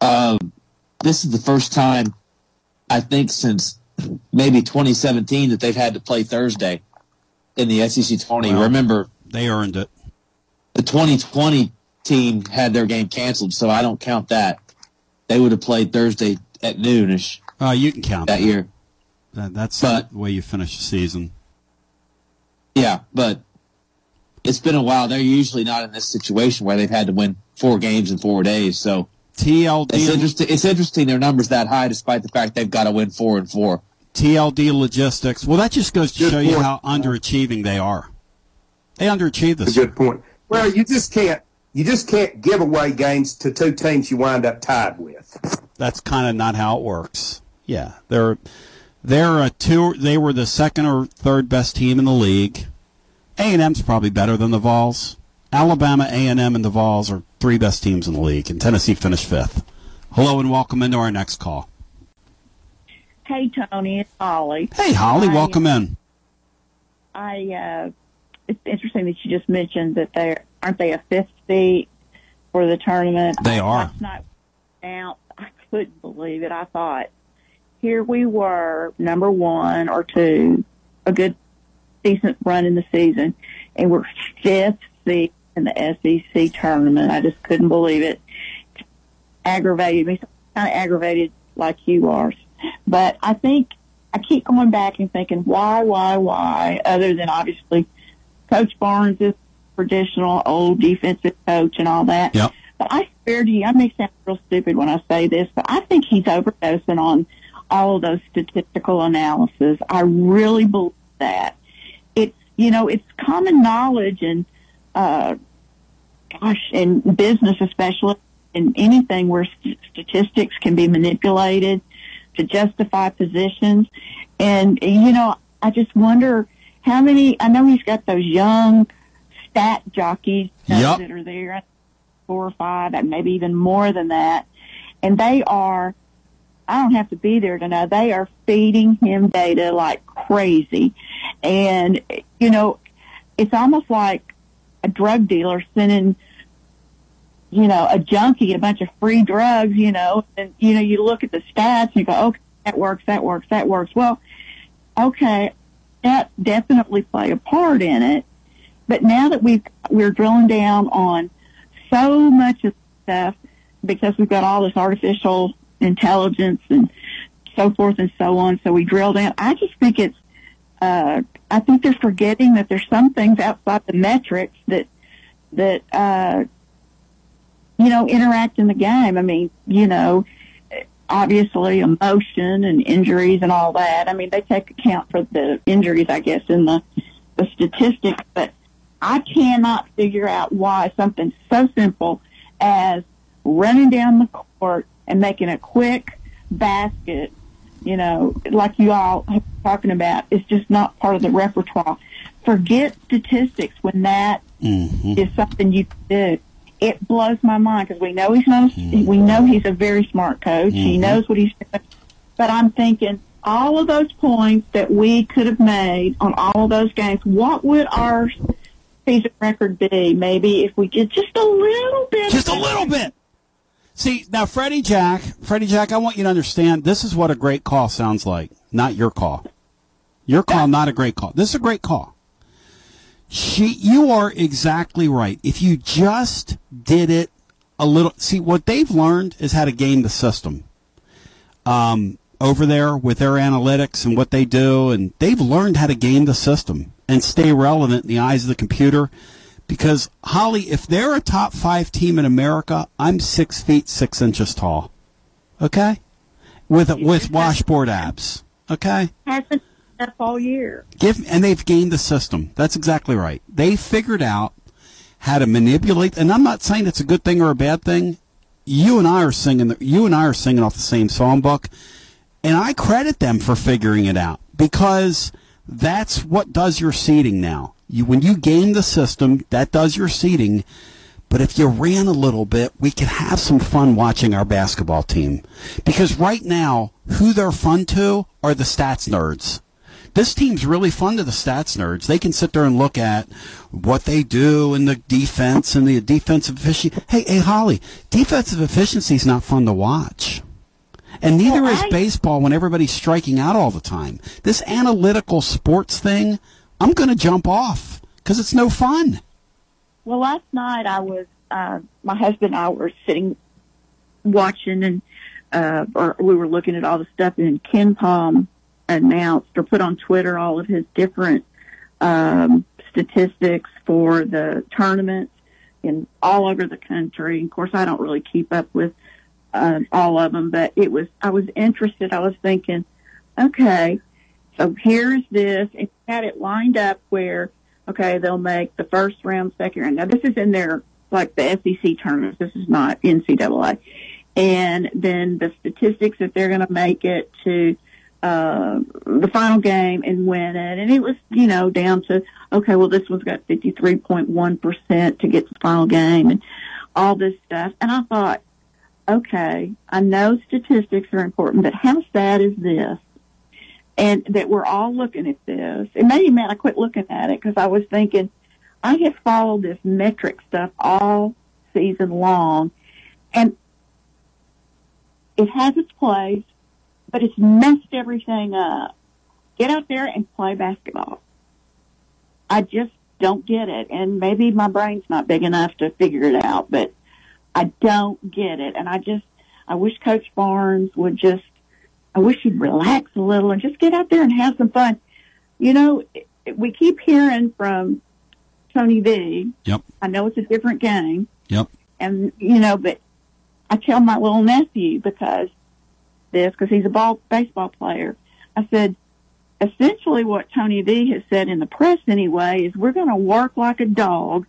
Um, this is the first time, I think, since maybe 2017 that they've had to play Thursday in the SEC 20. Well, Remember, they earned it. The 2020 team had their game canceled, so I don't count that. They would have played Thursday at noonish. Uh, you can count that, that. year. That, that's But- the way you finish the season. Yeah, but it's been a while. They're usually not in this situation where they've had to win four games in four days. So TLD. It's interesting. It's interesting their numbers that high, despite the fact they've got to win four and four. TLD Logistics. Well, that just goes to Good show you how underachieving they are. They underachieve this. Good point. Well, you just can't you just can't give away games to two teams you wind up tied with. That's kind of not how it works. Yeah, they're they're a two. They were the second or third best team in the league. A and M's probably better than the Vols. Alabama, A and M, and the Vols are three best teams in the league, and Tennessee finished fifth. Hello and welcome into our next call. Hey, Tony, it's Holly. Hey, Holly, I, welcome in. I, uh, it's interesting that you just mentioned that they aren't they a fifth seed for the tournament. They are. Last night out, I couldn't believe it. I thought, here we were, number one or two, a good, decent run in the season, and we're fifth seed in the SEC tournament. I just couldn't believe it. Aggravated me, kind of aggravated like you are. But I think I keep going back and thinking, why, why, why? Other than obviously, Coach Barnes is traditional old defensive coach and all that. Yep. But I swear to you, I may sound real stupid when I say this, but I think he's overdosing on all of those statistical analysis. I really believe that. You know, it's common knowledge and, uh, gosh, in business especially, in anything where st- statistics can be manipulated to justify positions. And, you know, I just wonder how many, I know he's got those young stat jockeys Yep. that are there, four or five, and maybe even more than that. And they are, I don't have to be there to know, they are feeding him data like crazy. And, you know, it's almost like a drug dealer sending you know, a junkie a bunch of free drugs, you know, and, you know, you look at the stats and you go, okay, that works, that works, that works. Well, okay, that definitely play a part in it. But now that we've, we're drilling down on so much of stuff because we've got all this artificial intelligence and so forth and so on. So we drill down. I just think it's, uh, I think they're forgetting that there's some things outside the metrics that, that, uh, you know, interact in the game. I mean, you know, obviously emotion and injuries and all that. I mean, they take account for the injuries, I guess, in the, the statistics, but I cannot figure out why something so simple as running down the court and making a quick basket, you know, like you all are talking about, is just not part of the repertoire. Forget statistics when that is something you do. It blows my mind because we know he's not. A, We know he's a very smart coach. He Mhm. knows what he's doing. But I'm thinking all of those points that we could have made on all of those games. What would our season record be? Maybe if we did just a little bit. Just a little bit. See, now, Freddie Jack, Freddie Jack, I want you to understand this is what a great call sounds like, not your call. Your call, not a great call. This is a great call. She, you are exactly right. If you just did it a little, see, what they've learned is how to game the system. Um, over there with their analytics and what they do, and they've learned how to game the system. and stay relevant in the eyes of the computer. Because Holly, if they're a top five team in America, I'm six feet six inches tall. Okay, with with washboard abs. Okay, Hasn't up all year. give and they've gained the system. That's exactly right. They figured out how to manipulate. And I'm not saying it's a good thing or a bad thing. You and I are singing. The, you and I are singing off the same songbook, and I credit them for figuring it out because that's what does your seating now. You when you game the system, that does your seating. But if you ran a little bit, we could have some fun watching our basketball team. Because right now, who they're fun to are the stats nerds. This team's really fun to the stats nerds. They can sit there and look at what they do in the defense and the defensive efficiency. Hey, hey, Holly, defensive efficiency is not fun to watch. And neither is baseball when everybody's striking out all the time. This analytical sports thing, I'm going to jump off because it's no fun. Well, last night I was, uh, my husband and I were sitting watching and, uh, or we were looking at all the stuff and KenPom announced or put on Twitter all of his different, um, statistics for the tournaments in all over the country. Of course, I don't really keep up with, uh, all of them, but it was, I was interested. I was thinking, okay, so here's this and had it lined up where, okay, they'll make the first round, second round. Now this is in their, like the SEC tournaments. This is not NCAA. And then the statistics that they're going to make it to, uh, the final game and win it. And it was, you know, down to, okay, well, this one's got 53.1% to get to the final game and all this stuff. And I thought, okay, I know statistics are important, but how sad is this? And that we're all looking at this. It made me mad I quit looking at it because I was thinking, I have followed this metric stuff all season long and it has its place, but it's messed everything up. Get out there and play basketball. I just don't get it. And maybe my brain's not big enough to figure it out, but I don't get it. And I just, I wish Coach Barnes would just, I wish he'd relax a little and just get out there and have some fun. You know, we keep hearing from Tony V. Yep. I know it's a different game. Yep. And, you know, but I tell my little nephew because this, because he's a ball, baseball player. I said, essentially what Tony V has said in the press anyway is we're going to work like a dog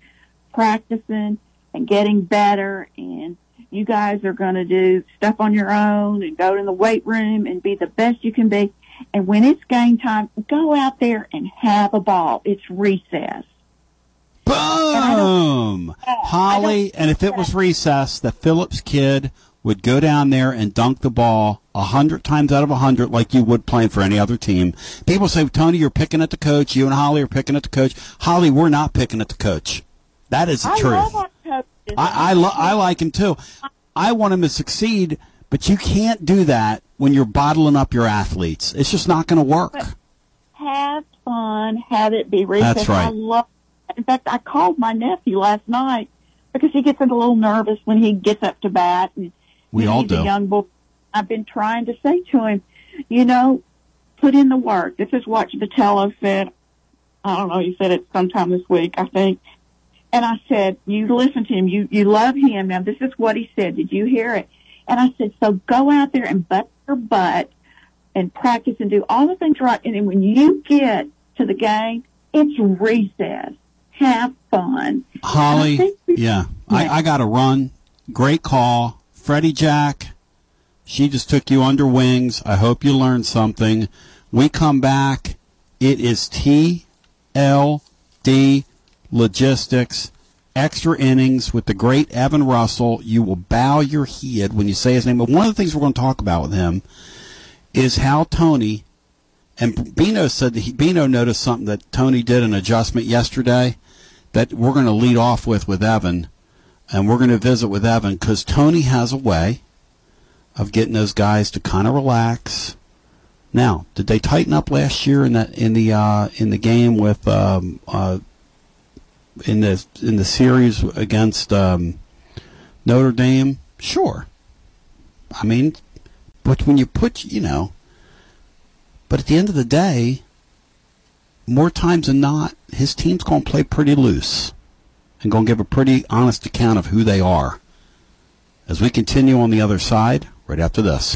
practicing and getting better and you guys are going to do stuff on your own and go to the weight room and be the best you can be. And when it's game time, go out there and have a ball. It's recess. Boom! Holly, and if it was recess, the Phillips kid would go down there and dunk the ball a hundred times out of a hundred like you would playing for any other team. People say, Tony, you're picking at the coach. You and Holly are picking at the coach. Holly, we're not picking at the coach. That is the I truth. Love our coaches. I I, lo- I like him too. I want him to succeed, but you can't do that when you're bottling up your athletes. It's just not going to work. have fun, have it be recess. That's right. I love. In fact, I called my nephew last night because he gets a little nervous when he gets up to bat. And We all he's do. A young boy. I've been trying to say to him, you know, put in the work. This is what Vitello said. I don't know. He said it sometime this week, I think. And I said, you listen to him. You you love him. Now this is what he said. Did you hear it? And I said, so go out there and butt your butt and practice and do all the things right. And then when you get to the game, it's recess. Have fun. Holly, yeah, I, I got to run. Great call, Freddie Jack. She just took you under wings. I hope you learned something. We come back. It is TLD Logistics extra innings with the great Evan Russell. You will bow your head when you say his name. But one of the things we're going to talk about with him is how Tony and Bino said that he, Bino noticed something that Tony did an adjustment yesterday that we're going to lead off with with Evan, and we're going to visit with Evan because Tony has a way of getting those guys to kind of relax. Now, did they tighten up last year in that in the uh, in the game with um, uh, in the in the series against um, Notre Dame? Sure. I mean, but when you put you know, but at the end of the day, more times than not, his team's going to play pretty loose and going to give a pretty honest account of who they are. As we continue on the other side, right after this.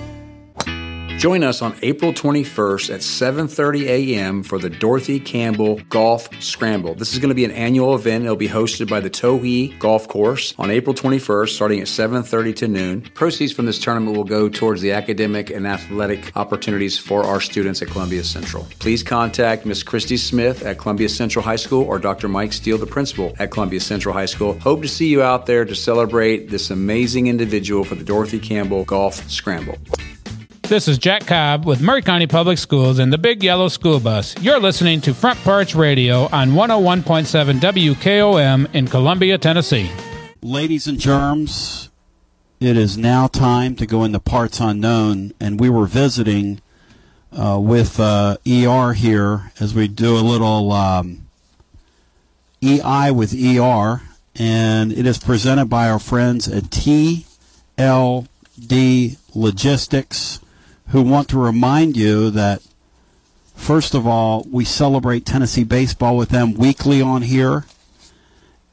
Join us on April 21st at 7:30 a.m. for the Dorothy Campbell Golf Scramble. This is going to be an annual event. It'll be hosted by the Towhee Golf Course on April 21st, starting at 7:30 to noon. Proceeds from this tournament will go towards the academic and athletic opportunities for our students at Columbia Central. Please contact Miss Christy Smith at Columbia Central High School or Dr. Mike Steele, the principal at Columbia Central High School. Hope to see you out there to celebrate this amazing individual for the Dorothy Campbell Golf Scramble. This is Jack Cobb with Maury County Public Schools and the Big Yellow School Bus. You're listening to Front Porch Radio on 101.7 WKOM in Columbia, Tennessee. Ladies and germs, it is now time to go into parts unknown, and we were visiting uh, with uh, ER here as we do a little um, EI with ER, and it is presented by our friends at TLD Logistics who want to remind you that, first of all, we celebrate Tennessee baseball with them weekly on here.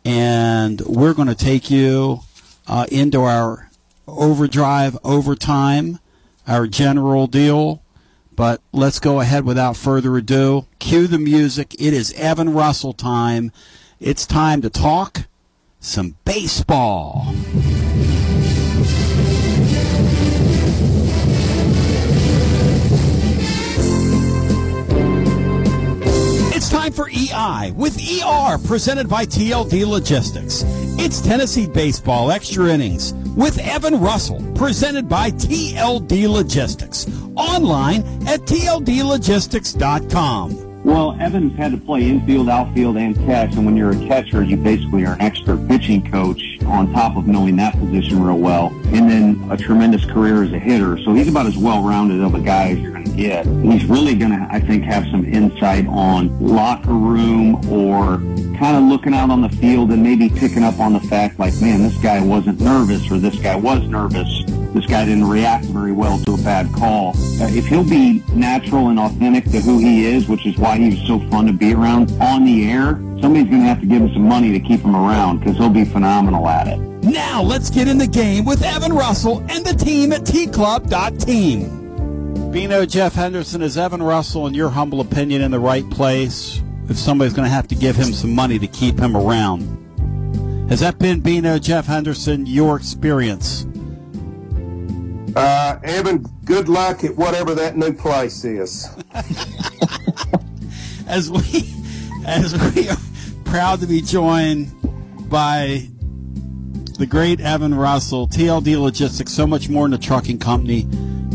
And we're going to take you uh, into our overdrive overtime, our general deal. But let's go ahead without further ado. Cue the music. It is Evan Russell time. It's time to talk some baseball. It's time for EI with ER presented by TLD Logistics. It's Tennessee Baseball Extra Innings with Evan Russell presented by TLD Logistics. Online at tldlogistics.com. Well, Evans had to play infield, outfield, and catch, and when you're a catcher, you basically are an expert pitching coach on top of knowing that position real well, and then a tremendous career as a hitter. So he's about as well-rounded of a guy as you're going to get. He's really going to, I think, have some insight on locker room or kind of looking out on the field and maybe picking up on the fact, like, man, this guy wasn't nervous or this guy was nervous this guy didn't react very well to a bad call. Uh, if he'll be natural and authentic to who he is, which is why he was so fun to be around on the air, somebody's going to have to give him some money to keep him around because he'll be phenomenal at it. Now let's get in the game with Evan Russell and the team at tclub.team. Bino Jeff Henderson is Evan Russell, in your humble opinion, in the right place if somebody's going to have to give him some money to keep him around. Has that been Bino Jeff Henderson, your experience? Uh, Evan, good luck at whatever that new place is. as we as we are proud to be joined by the great Evan Russell, TLD Logistics, so much more than a trucking company.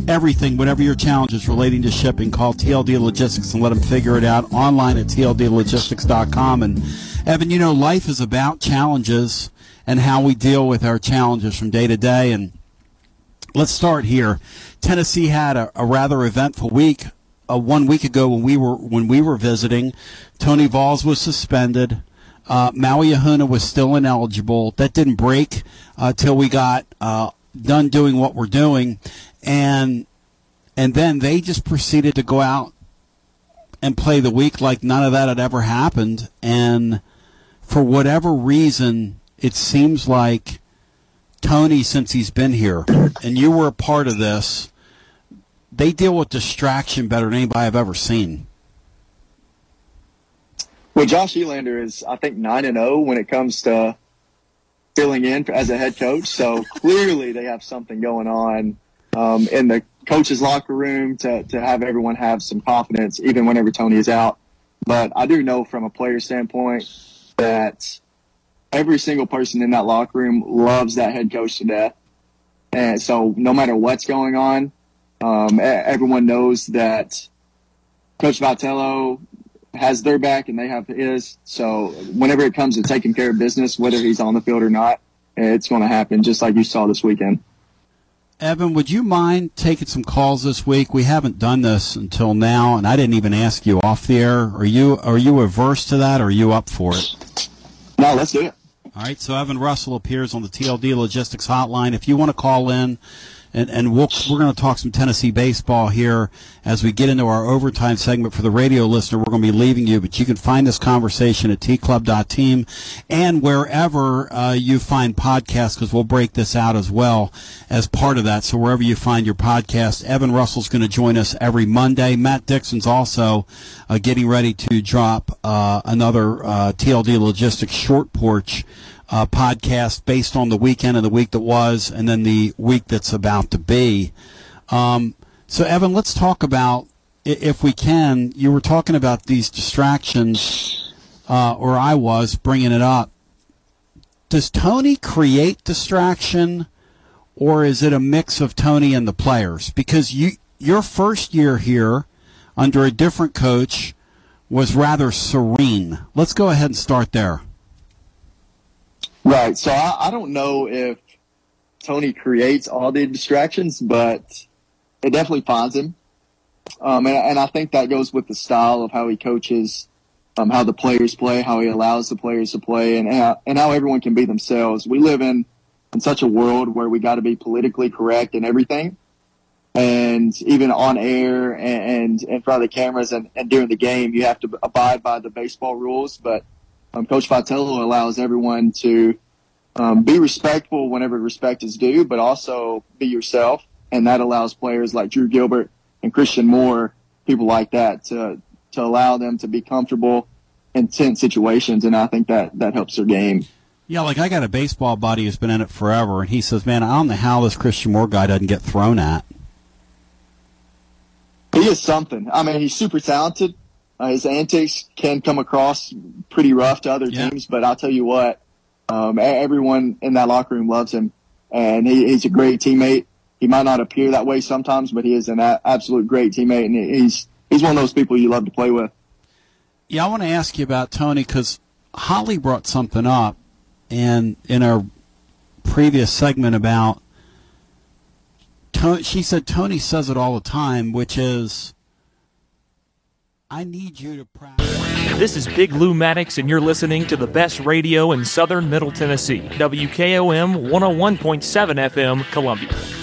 Everything, whatever your challenges relating to shipping, call TLD Logistics and let them figure it out online at tldlogistics.com. And Evan, you know, life is about challenges and how we deal with our challenges from day to day. And let's start here. Tennessee had a, a rather eventful week. Uh, one week ago, when we were when we were visiting, Tony Valls was suspended. Uh, Maui Ahuna was still ineligible. That didn't break uh, till we got uh, done doing what we're doing, and and then they just proceeded to go out and play the week like none of that had ever happened. And for whatever reason, it seems like Tony, since he's been here, and you were a part of this, they deal with distraction better than anybody I've ever seen. Well, Josh Elander is, I think, nine and zero when it comes to filling in as a head coach. So clearly, they have something going on um, in the coach's locker room to to have everyone have some confidence, even whenever Tony is out. But I do know from a player standpoint that every single person in that locker room loves that head coach to death. And so no matter what's going on, um, everyone knows that Coach Vitello has their back and they have his. So whenever it comes to taking care of business, whether he's on the field or not, it's going to happen just like you saw this weekend. Evan, would you mind taking some calls this week? We haven't done this until now, and I didn't even ask you off the air. Are you are you averse to that? or Are you up for it? No, let's do it. All right, so Evan Russell appears on the TLD Logistics Hotline. If you want to call in and, and we'll, we're going to talk some Tennessee baseball here as we get into our overtime segment for the radio listener. We're going to be leaving you, but you can find this conversation at tclub.team and wherever uh, you find podcasts, because we'll break this out as well as part of that. So wherever you find your podcast, Evan Russell's going to join us every Monday. Matt Dixon's also uh, getting ready to drop uh, another uh, TLD Logistics short porch uh, podcast based on the weekend and the week that was, and then the week that's about to be. Um, so, Evan, let's talk about, if we can, you were talking about these distractions, uh, or I was bringing it up. Does Tony create distraction, or is it a mix of Tony and the players? Because you, your first year here, under a different coach, was rather serene. Let's go ahead and start there. Right. So I, I don't know if Tony creates all the distractions, but it definitely finds him. Um, and, and, I think that goes with the style of how he coaches, um, how the players play, how he allows the players to play, and, and how everyone can be themselves. We live in, in such a world where we got to be politically correct in everything. And even on air and, and in front of the cameras and, and during the game, you have to abide by the baseball rules. But um, Coach Vitello allows everyone to um, be respectful whenever respect is due, but also be yourself. And that allows players like Drew Gilbert and Christian Moore, people like that, to to allow them to be comfortable in tense situations. And I think that that helps their game. Yeah, like I got a baseball buddy who's been in it forever, and he says, "Man, I don't know how this Christian Moore guy doesn't get thrown at." He is something. I mean, he's super talented. Uh, his antics can come across pretty rough to other yeah. teams, but I'll tell you what, um, everyone in that locker room loves him, and he, he's a great teammate. He might not appear that way sometimes, but he is an a- absolute great teammate, and he's he's one of those people you love to play with. Yeah, I want to ask you about Tony because Holly brought something up, and in our previous segment about she said Tony says it all the time, which is I need you to practice. This is Big Lou Maddox, and you're listening to the best radio in southern Middle Tennessee. WKOM 101.7 FM, Columbia.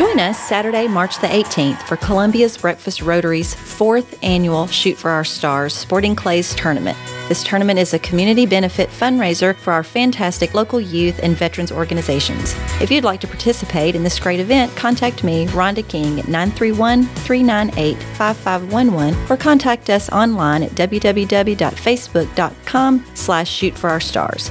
Join us Saturday, March the 18th for Columbia's Breakfast Rotary's fourth annual Shoot for Our Stars Sporting Clays Tournament. This tournament is a community benefit fundraiser for our fantastic local youth and veterans organizations. If you'd like to participate in this great event, contact me, Rhonda King, at 931 398 5511 or contact us online at www.facebook.com slash shoot for our stars.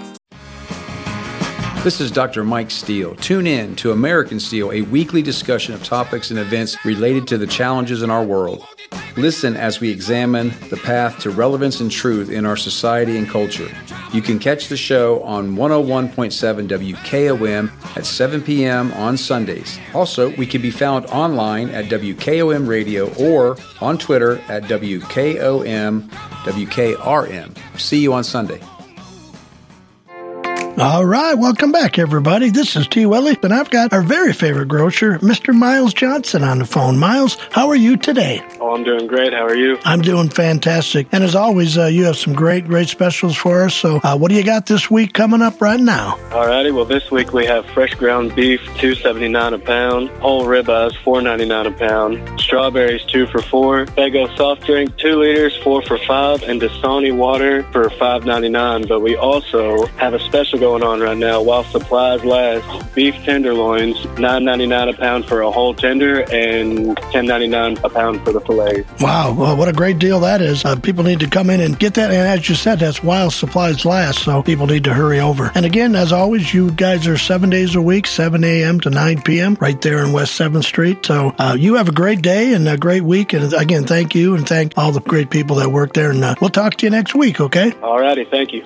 This is Dr. Mike Steele. Tune in to American Steel, a weekly discussion of topics and events related to the challenges in our world. Listen as we examine the path to relevance and truth in our society and culture. You can catch the show on 101.7 WKOM at 7 p.m. on Sundays. Also, we can be found online at WKOM Radio or on Twitter at WKOM WKRM. See you on Sunday. All right, welcome back, everybody. This is T. Welly, and I've got our very favorite grocer, Mr. Miles Johnson, on the phone. Miles, how are you today? Oh, I'm doing great. How are you? I'm doing fantastic. And as always, uh, you have some great, great specials for us. So, uh, what do you got this week coming up right now? All righty. Well, this week we have fresh ground beef, two seventy nine a pound. Whole ribeyes, four ninety nine a pound. Strawberries, two for four. Faygo soft drink, two liters, four for five, and Dasani water for five ninety nine. But we also have a special going on right now while supplies last. Beef tenderloins, nine ninety nine a pound for a whole tender, and ten ninety nine a pound for the fillet. Wow, well, what a great deal that is. Uh, people need to come in and get that. And as you said, that's while supplies last, so people need to hurry over. And again, as always, you guys are seven days a week, 7 a.m. to 9 p.m., right there in West 7th Street. So uh, you have a great day and a great week. And again, thank you and thank all the great people that work there. And uh, we'll talk to you next week, okay? All righty. Thank you.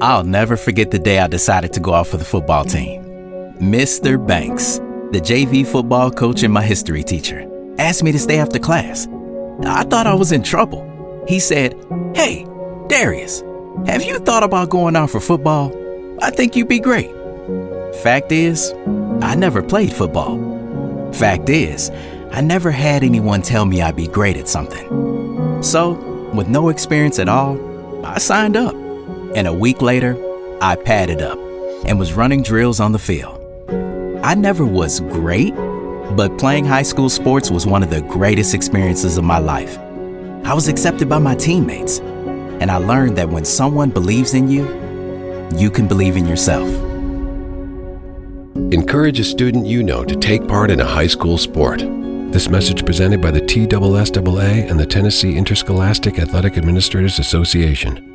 I'll never forget the day I decided to go out for the football team. Mr. Banks, the JV football coach and my history teacher, asked me to stay after class. I thought I was in trouble. He said, Hey, Darius, have you thought about going out for football? I think you'd be great. Fact is, I never played football. Fact is, I never had anyone tell me I'd be great at something. So, with no experience at all, I signed up. And a week later, I padded up and was running drills on the field. I never was great, but playing high school sports was one of the greatest experiences of my life. I was accepted by my teammates, and I learned that when someone believes in you, you can believe in yourself. Encourage a student you know to take part in a high school sport. This message presented by the TSSAA and the Tennessee Interscholastic Athletic Administrators Association.